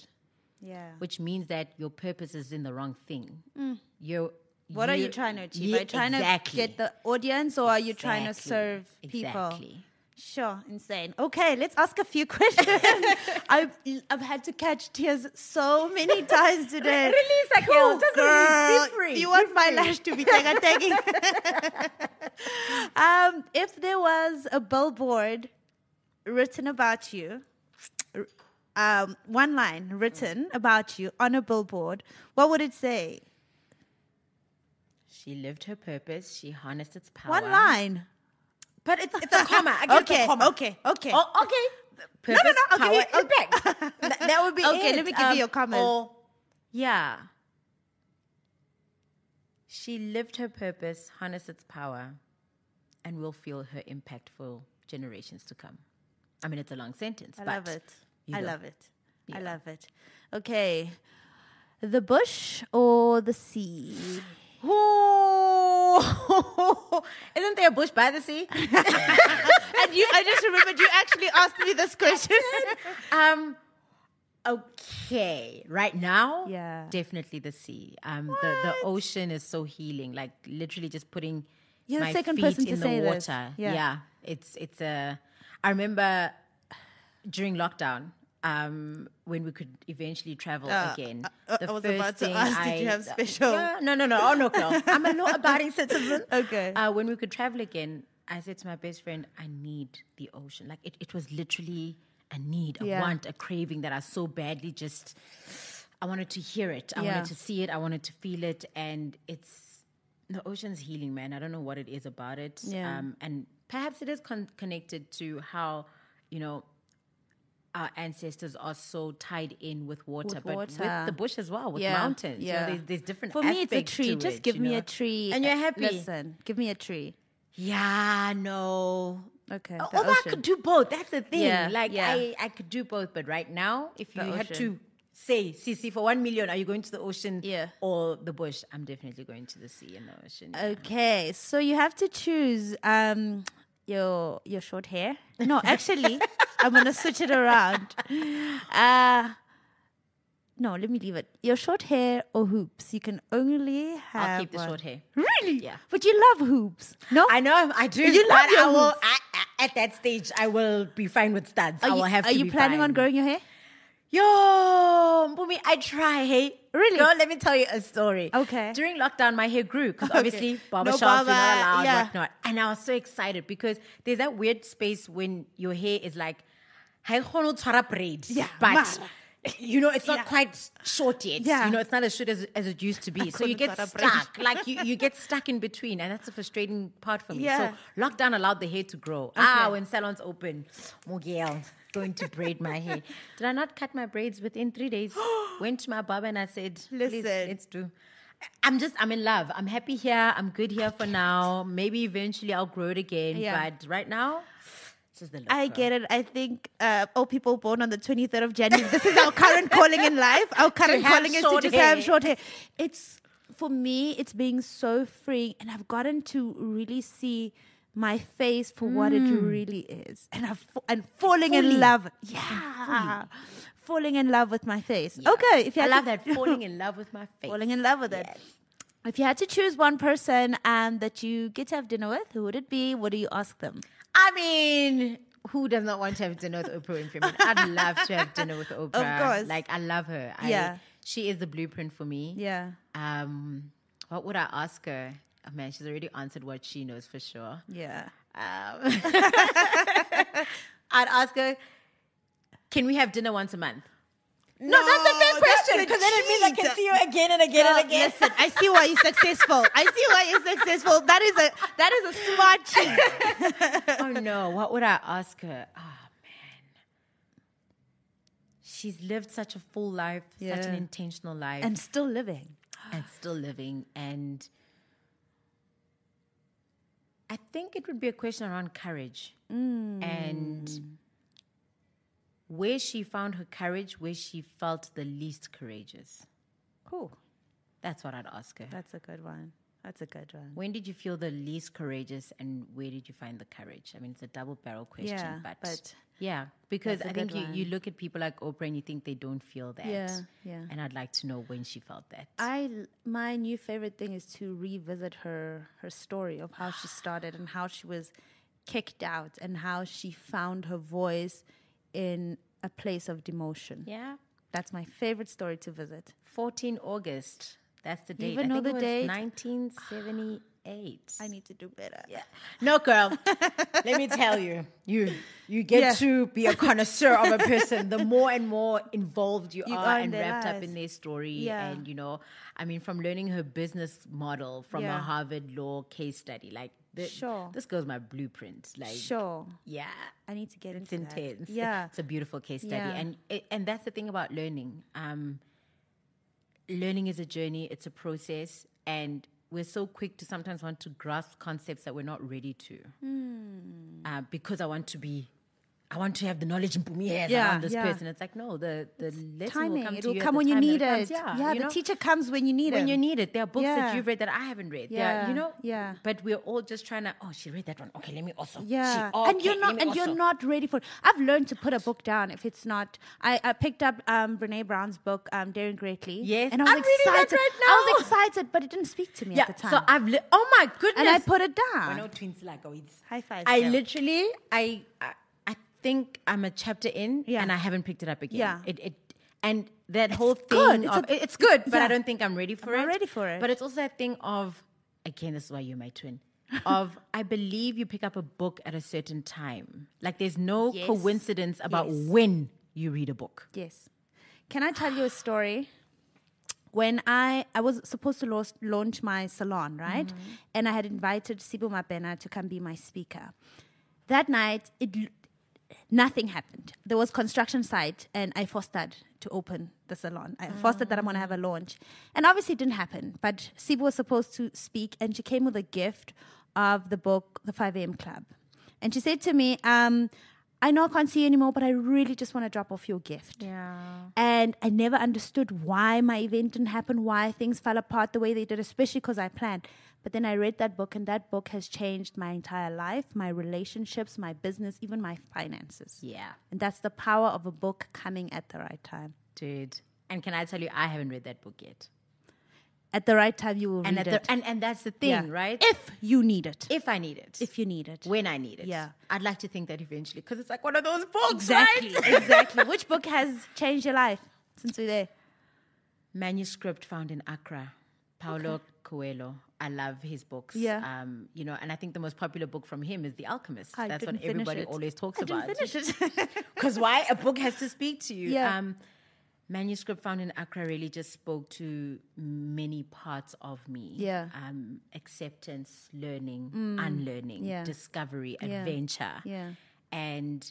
A: Yeah.
B: which means that your purpose is in the wrong thing. You're
A: What are you trying to achieve?
B: Yeah,
A: are you trying
B: exactly.
A: to get the audience or are you trying to serve people?
B: Exactly.
A: Sure, insane. Okay, let's ask a few questions. I've I've had to catch tears so many times today.
B: Release that, girl. Just release. Be
A: girl,
B: free.
A: You want my
B: free.
A: lash to be taken taking? um, if there was a billboard written about you, um, one line written about you on a billboard, what would it say?
B: She lived her purpose. She harnessed its power.
A: One line.
B: but it's, it's a comma. I give it
A: Okay,
B: a comma.
A: okay, okay.
B: Oh, okay.
A: no, no, no. I'll give you-
B: impact. that, that would be
A: Okay,
B: it.
A: let me give you um, your commas.
B: Or, yeah. She lived her purpose, harnessed its power, and will feel her impact for generations to come. I mean, it's a long sentence.
A: I
B: but
A: love it. I
B: go.
A: love it. I love it. Okay. The bush or the sea?
B: Ooh. Isn't there a bush by the sea?
A: and you, I just remembered you actually asked me this question.
B: um, Okay, right now,
A: Yeah.
B: definitely the sea. Um, the the ocean is so healing. Like literally, just putting
A: You're
B: my
A: second
B: feet in the water.
A: this. Yeah.
B: it's it's a. I remember during lockdown. Um, when we could eventually travel
A: Uh,
B: again,
A: uh,
B: the
A: I was
B: first
A: about to
B: thing
A: ask, did
B: I,
A: you have special-
B: Yeah, no, no, no. Oh no, girl. I'm a law-abiding citizen.
A: Okay.
B: Uh, when we could travel again, I said to my best friend, "I need the ocean." Like it, it was literally a need, a
A: Yeah.
B: want, a craving that I so badly just. I wanted to hear it. I
A: Yeah.
B: wanted to see it. I wanted to feel it, and it's the ocean's healing, man. I don't know what it is about it.
A: Yeah.
B: Um, and perhaps it is con- connected to how you know our ancestors are so tied in with water,
A: With
B: but
A: water.
B: with the bush as well, with
A: Yeah,
B: mountains. You know,
A: yeah.
B: there's, there's different.
A: For me, it's a tree. Just
B: it,
A: give me
B: know?
A: a tree.
B: and you're happy.
A: Listen, give me a tree.
B: Yeah, no.
A: Okay.
B: Oh,
A: the
B: Although I could do both. That's the thing.
A: Yeah,
B: like
A: yeah.
B: I, I could do both, but right now, if you
A: The
B: had to
A: ocean.
B: say, CC, for one million, are you going to the ocean
A: Yeah.
B: or the bush? I'm definitely going to the sea and the ocean. yeah.
A: Okay, so you have to choose um your your short hair. No, actually, I'm gonna switch it around. Uh no, let me leave it. Your short hair or hoops. You can only have.
B: I'll keep the
A: one.
B: short hair.
A: Really?
B: Yeah.
A: But you love hoops. No.
B: I know, I do.
A: You love your
B: I will,
A: hoops.
B: I, I, at that stage, I will be fine with studs.
A: are
B: I
A: you,
B: will have
A: are
B: to
A: you planning on growing your hair?
B: Yo, Bumi, I try. Hey,
A: Really?
B: Girl, let me tell you a story.
A: Okay.
B: During lockdown, my hair grew because
A: Okay.
B: obviously
A: No
B: barbershops
A: barber,
B: were not allowed,
A: yeah.
B: whatnot. And I was so excited because there's that weird space when your hair is like, "Ha e kgone tshwara braid,"
A: Yeah,
B: but.
A: mara.
B: You know, it's not
A: Yeah.
B: quite short yet.
A: Yeah.
B: You know, it's not as short as, as it used to be. So you get stuck. like you, you get stuck in between. And that's a frustrating part for me.
A: Yeah.
B: So lockdown allowed the hair to grow. Ah, when salons open, Mugel, going to braid my hair. Did I not cut my braids within three days? Went to my barber and I said,
A: Listen.
B: let's do. I'm just, I'm in love. I'm happy here. I'm good here for now. Maybe eventually I'll grow it again.
A: Yeah.
B: But right now, it's just the.
A: I get it. I think uh, all people born on the 23rd of January, this is our current calling in life. Our current calling is to just have short hair. It's for me, it's being so freeing, and I've gotten to really see my face for what it really is, and I've and falling
B: Fully.
A: in love. Yeah, falling in love with my face. Okay, if you
B: I
A: had
B: love
A: to-
B: that falling in love with my face.
A: falling in love with it. If you had to choose one person um, that you get to have dinner with, who would it be? What do you ask them?
B: I mean, who does not want to have dinner with Oprah Winfrey? I I'd love to have dinner with Oprah.
A: Of course.
B: Like, I love her. I,
A: Yeah.
B: She is the blueprint for me.
A: Yeah,
B: Um, what would I ask her? Oh, man, she's already answered what she knows for sure.
A: yeah.
B: Um, I'd ask her, can we have dinner once a month? No, that's a fair question because then it means I can see you again and again
A: Girl,
B: and uh, again.
A: Listen, I see why you're successful. I see why you're successful. That is a that is a smart cheat.
B: oh no, what would I ask her? Oh man. She's lived such a full life, such an intentional life,
A: and still living.
B: and still living. And I think it would be a question around courage mm. and where she found her courage, where she felt the least courageous.
A: Cool.
B: That's what I'd ask her.
A: That's a good one. That's a good one.
B: When did you feel the least courageous and where did you find the courage? I mean, it's a double barrel question,
A: Yeah,
B: but,
A: but
B: yeah, because I think you, you look at people like Oprah and you think they don't feel that.
A: Yeah, yeah.
B: And I'd like to know when she felt that.
A: I my new favorite thing is to revisit her her story of how she started and how she was kicked out and how she found her voice in a place of demotion.
B: yeah.
A: That's my favorite story to visit.
B: 14 August. That's the date.
A: even
B: I
A: know the date?
B: 1978.
A: I need to do better.
B: Yeah. No, girl. Let me tell you, you you get
A: Yeah.
B: to be a connoisseur of a person. The more and more involved you,
A: You
B: are, and wrapped up in their story,
A: Yeah.
B: and you know, I mean, from learning her business model from a Harvard law case study, like the,
A: Sure.
B: this girl's my blueprint. Like,
A: Sure.
B: yeah.
A: I need to get
B: It's
A: into that.
B: intense.
A: Yeah.
B: it's a beautiful case study,
A: Yeah.
B: and it, and that's the thing about learning. Um, learning is a journey; it's a process, and we're so quick to sometimes want to grasp concepts that we're not ready to.
A: Hmm.
B: Uh, because I want to be I want to have the knowledge and Pumi has
A: Yeah,
B: around this
A: yeah.
B: person. It's like, no, the, the lesson
A: Timing.
B: will come
A: It
B: to
A: will
B: you
A: come when you need
B: comes.
A: it.
B: Yeah,
A: Yeah,
B: you
A: the teacher comes when you need it.
B: when you need it. There are books
A: Yeah.
B: that you've read that I haven't read. There are,
A: Yeah,
B: you know,
A: yeah.
B: But we're all just trying to. Oh, she read that one. Okay, let me also.
A: Yeah,
B: She,
A: and you're not, and you're not ready for. it. I've learned to put a book down if it's not. I, I picked up um, Brene Brown's book, um, Daring Greatly.
B: Yes,
A: and I was
B: I'm reading that
A: excited.
B: right
A: I was excited, but it didn't speak to me
B: Yeah.
A: at the time.
B: So I've. Li- oh my goodness.
A: and I put it down.
B: I
A: down.
B: know twins like oh, it's
A: High five,
B: I literally, I think I'm a chapter in,
A: Yeah.
B: and I haven't picked it up again.
A: Yeah.
B: It, it, and that whole thing.
A: good. It's a-
B: it's good, but
A: yeah.
B: I don't think I'm ready for
A: I'm
B: it.
A: ready for it.
B: But it's also that thing of, again, this is why you're my twin. Of I believe you pick up a book at a certain time. Like there's no
A: Yes.
B: coincidence about
A: Yes.
B: when you read a book.
A: Yes. Can I tell you a story? When I I was supposed to launch, launch my salon, right?
B: Mm-hmm.
A: And I had invited Sibu Mabena to come be my speaker. That night, it nothing happened. There was construction site, and I fostered to open the salon. I fostered that I'm going to have a launch, and obviously it didn't happen. But Sibu was supposed to speak, and she came with a gift of the book, The 5 A.M. Club, and she said to me, um, "I know I can't see you anymore, but I really just want to drop off your gift."
B: Yeah.
A: And I never understood why my event didn't happen, why things fell apart the way they did, especially because I planned. But then I read that book, and that book has changed my entire life, my relationships, my business, even my finances.
B: Yeah.
A: And that's the power of a book coming at the right time.
B: Dude. And can I tell you, I haven't read that book yet.
A: At the right time, you will
B: And
A: read
B: at
A: it.
B: the, and, and that's the thing,
A: Yeah.
B: right?
A: If you need it.
B: if I need it.
A: If you need it.
B: when I need it.
A: Yeah.
B: I'd like to think that eventually, because it's like one of those books,
A: Exactly.
B: right?
A: exactly. Which book has changed your life since we're there?
B: Manuscript found in Accra, Paulo Coelho. I love his books.
A: Yeah.
B: Um, you know, and I think the most popular book from him is The Alchemist.
A: I
B: That's what everybody always talks
A: I
B: about.
A: didn't finish it.
B: Because why? A book has to speak to you.
A: Yeah.
B: Um, Manuscript found in Accra really just spoke to many parts of me.
A: Yeah.
B: Um, acceptance, learning, unlearning,
A: Yeah.
B: discovery,
A: Yeah.
B: adventure.
A: Yeah.
B: And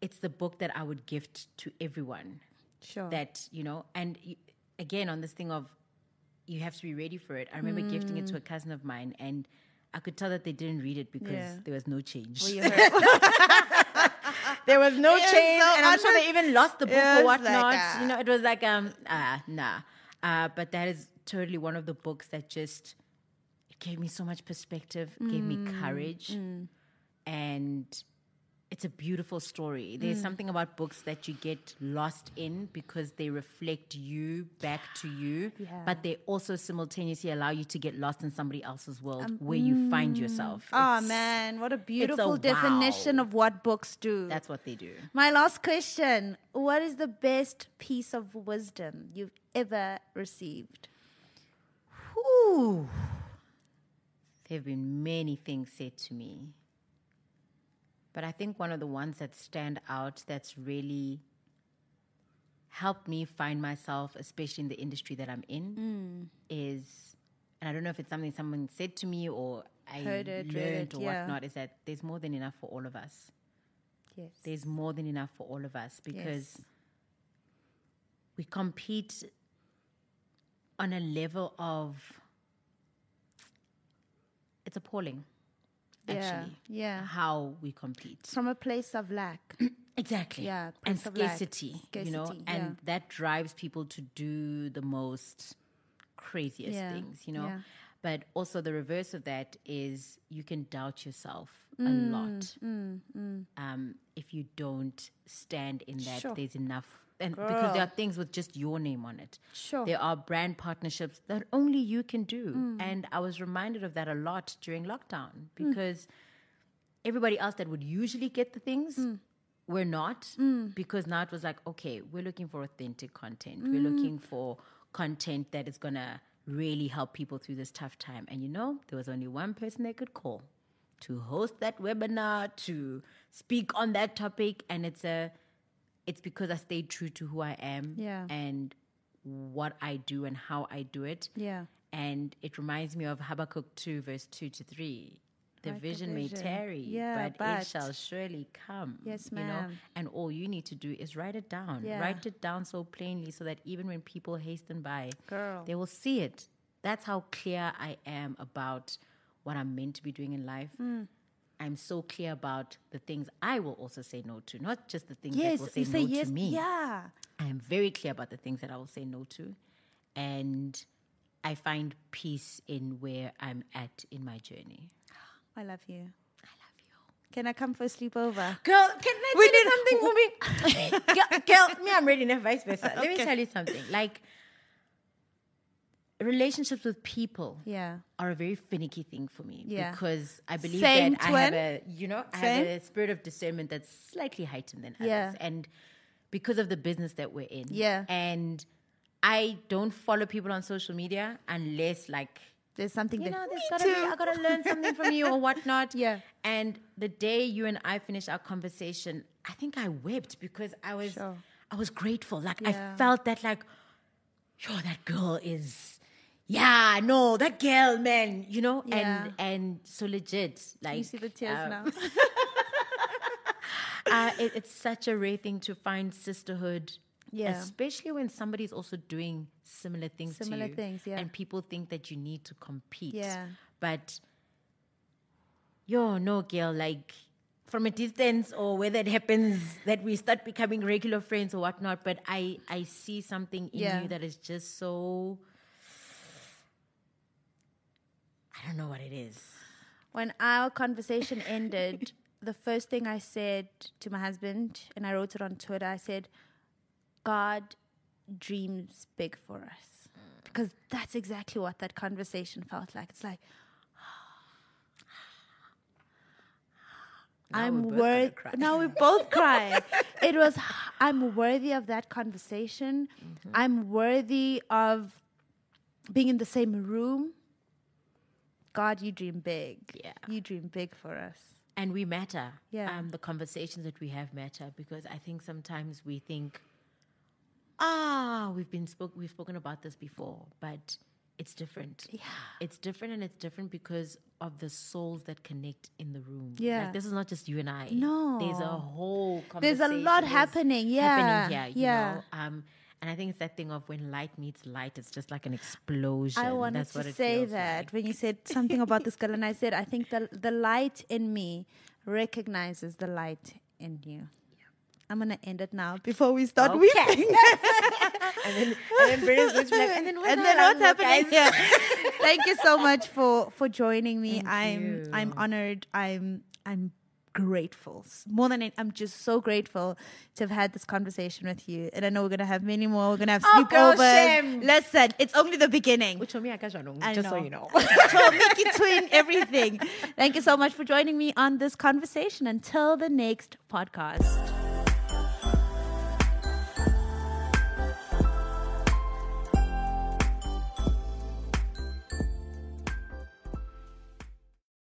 B: it's the book that I would gift to everyone
A: Sure.
B: that you know and again on this thing of you have to be ready for it. I remember gifting it to a cousin of mine and i could tell that they didn't read it because
A: Yeah.
B: there was no change.
A: Well,
B: there was no
A: It
B: change
A: so
B: and i'm sure they even lost the book or whatnot
A: like, ah.
B: you know it was like um ah nah. Uh, but that is totally one of the books that just it gave me so much perspective gave me
A: Mm,
B: courage and it's a beautiful story. There's
A: Mm.
B: something about books that you get lost in because they reflect you back to you,
A: Yeah.
B: but they also simultaneously allow you to get lost in somebody else's world um, where you find mm. yourself.
A: oh,
B: It's-
A: man. What a beautiful
B: wow.
A: definition of what books do.
B: That's what they do.
A: My last question What is the best piece of wisdom you've ever received?
B: Whew. There have been many things said to me. But I think one of the ones that stand out that's really helped me find myself, especially in the industry that I'm in, mm. is, and I don't know if it's something someone said to me or I
A: Heard it, read
B: learned
A: it,
B: or
A: yeah.
B: whatnot, is that there's more than enough for all of us.
A: Yes.
B: There's more than enough for all of us because we compete on a level of it's appalling actually
A: yeah.
B: how we compete
A: From a place of lack.
B: exactly
A: Yeah,
B: and
A: lack.
B: scarcity, you know
A: Scarcity,
B: and that drives people to do the most craziest
A: Yeah,
B: things you know
A: yeah.
B: but also the reverse of that is you can doubt yourself a
A: Mm,
B: lot um, if you don't stand in that
A: Sure.
B: there's enough and because there are things with just your name on it
A: Sure.
B: there are brand partnerships that only you can do
A: Mm.
B: and i was reminded of that a lot during lockdown
A: Mm.
B: because everybody else that would usually get the things
A: Mm.
B: we're not because now it was like okay we're looking for authentic content we're
A: Mm.
B: looking for content that is going to really help people through this tough time and you know there was only one person they could call to host that webinar to speak on that topic and it's a it's because i stayed true to who i am
A: Yeah.
B: and what i do and how i do it
A: Yeah.
B: and it reminds me of Habakkuk 2, verse 2 to 3. The
A: Write the
B: vision may tarry,
A: Yeah,
B: but,
A: but-
B: it shall surely come.
A: Yes, ma'am.
B: You know? And all you need to do is write it down.
A: Yeah.
B: Write it down so plainly so that even when people hasten by,
A: Girl.
B: they will see it. That's how clear I am about what I'm meant to be doing in life.
A: Hmm.
B: I'm so clear about the things I will also say no to, not just the things
A: Yes,
B: that will say
A: say
B: no
A: yes.
B: to me.
A: Yeah.
B: I am very clear about the things that I will say no to. And I find peace in where I'm at in my journey.
A: I love you.
B: I love you.
A: Can I come for a sleepover?
B: Girl, can I
A: We
B: tell you something, Mumi? girl, girl, me, I'm ready, and vice versa. Let me tell you something. Like, relationships with people
A: Yeah.
B: are a very finicky thing for me
A: Yeah.
B: because I believe
A: Same,
B: that I have a, you know, I
A: Same.
B: have a spirit of discernment that's slightly heightened than others.
A: Yeah.
B: And because of the business that we're in.
A: Yeah.
B: And I don't follow people on social media unless like
A: There's something
B: you
A: that
B: know, there's gotta be. I gotta learn something from you or whatnot.
A: Yeah.
B: And the day you and I finished our conversation, I think I wept because I was
A: Sure.
B: I was grateful. Like
A: Yeah.
B: I felt that like, yo, that girl is yeah, no, that girl, man, you know,
A: Yeah.
B: and and so legit. Like
A: you see the tears
B: uh,
A: now.
B: uh, it, it's such a rare thing to find sisterhood.
A: Yeah.
B: Especially when somebody's also doing similar things
A: Similar
B: to you.
A: things, yeah.
B: And people think that you need to compete.
A: Yeah.
B: But yo, no girl, like from a distance or whether it happens that we start becoming regular friends or whatnot, but I I see something in
A: Yeah.
B: you that is just so I don't know what it is.
A: when our conversation ended, the first thing I said to my husband, and I wrote it on Twitter, I said, God dreams big for us. Because that's exactly what that conversation felt like. It's like,
B: Now
A: I'm worthy. Now we both cry. it was, I'm worthy of that conversation.
B: Mm-hmm.
A: I'm worthy of being in the same room. God, you dream big.
B: Yeah.
A: You dream big for us.
B: and we matter.
A: Yeah.
B: Um, the conversations that we have matter because I think sometimes we think, ah, we've been spoke, we've spoken about this before, but it's different.
A: Yeah.
B: It's different, and it's different because of the souls that connect in the room.
A: Yeah.
B: like, this is not just you and I.
A: No.
B: there's a whole.
A: There's a lot happening, yeah,
B: happening here. You
A: yeah.
B: know? Um, and I think it's that thing of when light meets light, it's just like an explosion.
A: I wanted
B: That's
A: to say that
B: like.
A: when you said something about this girl, and I said, I think the the light in me recognizes the light in you. I'm gonna end it now before we start
B: Okay.
A: weeping.
B: and then, and then Britta's going to be like, and then what's,
A: and then what's happening? Thank you so much for for joining me.
B: Thank
A: I'm I'm honored. I'm I'm grateful. More than it, I'm just so grateful to have had this conversation with you. And I know we're gonna have many more. We're gonna have
B: Oh, girl,
A: sleepovers.
B: shame.
A: Listen, it's only the beginning.
B: Which one me, I can't know, just so you know.
A: Cho, Mickey Twin, everything. Thank you so much for joining me on this conversation. Until the next podcast.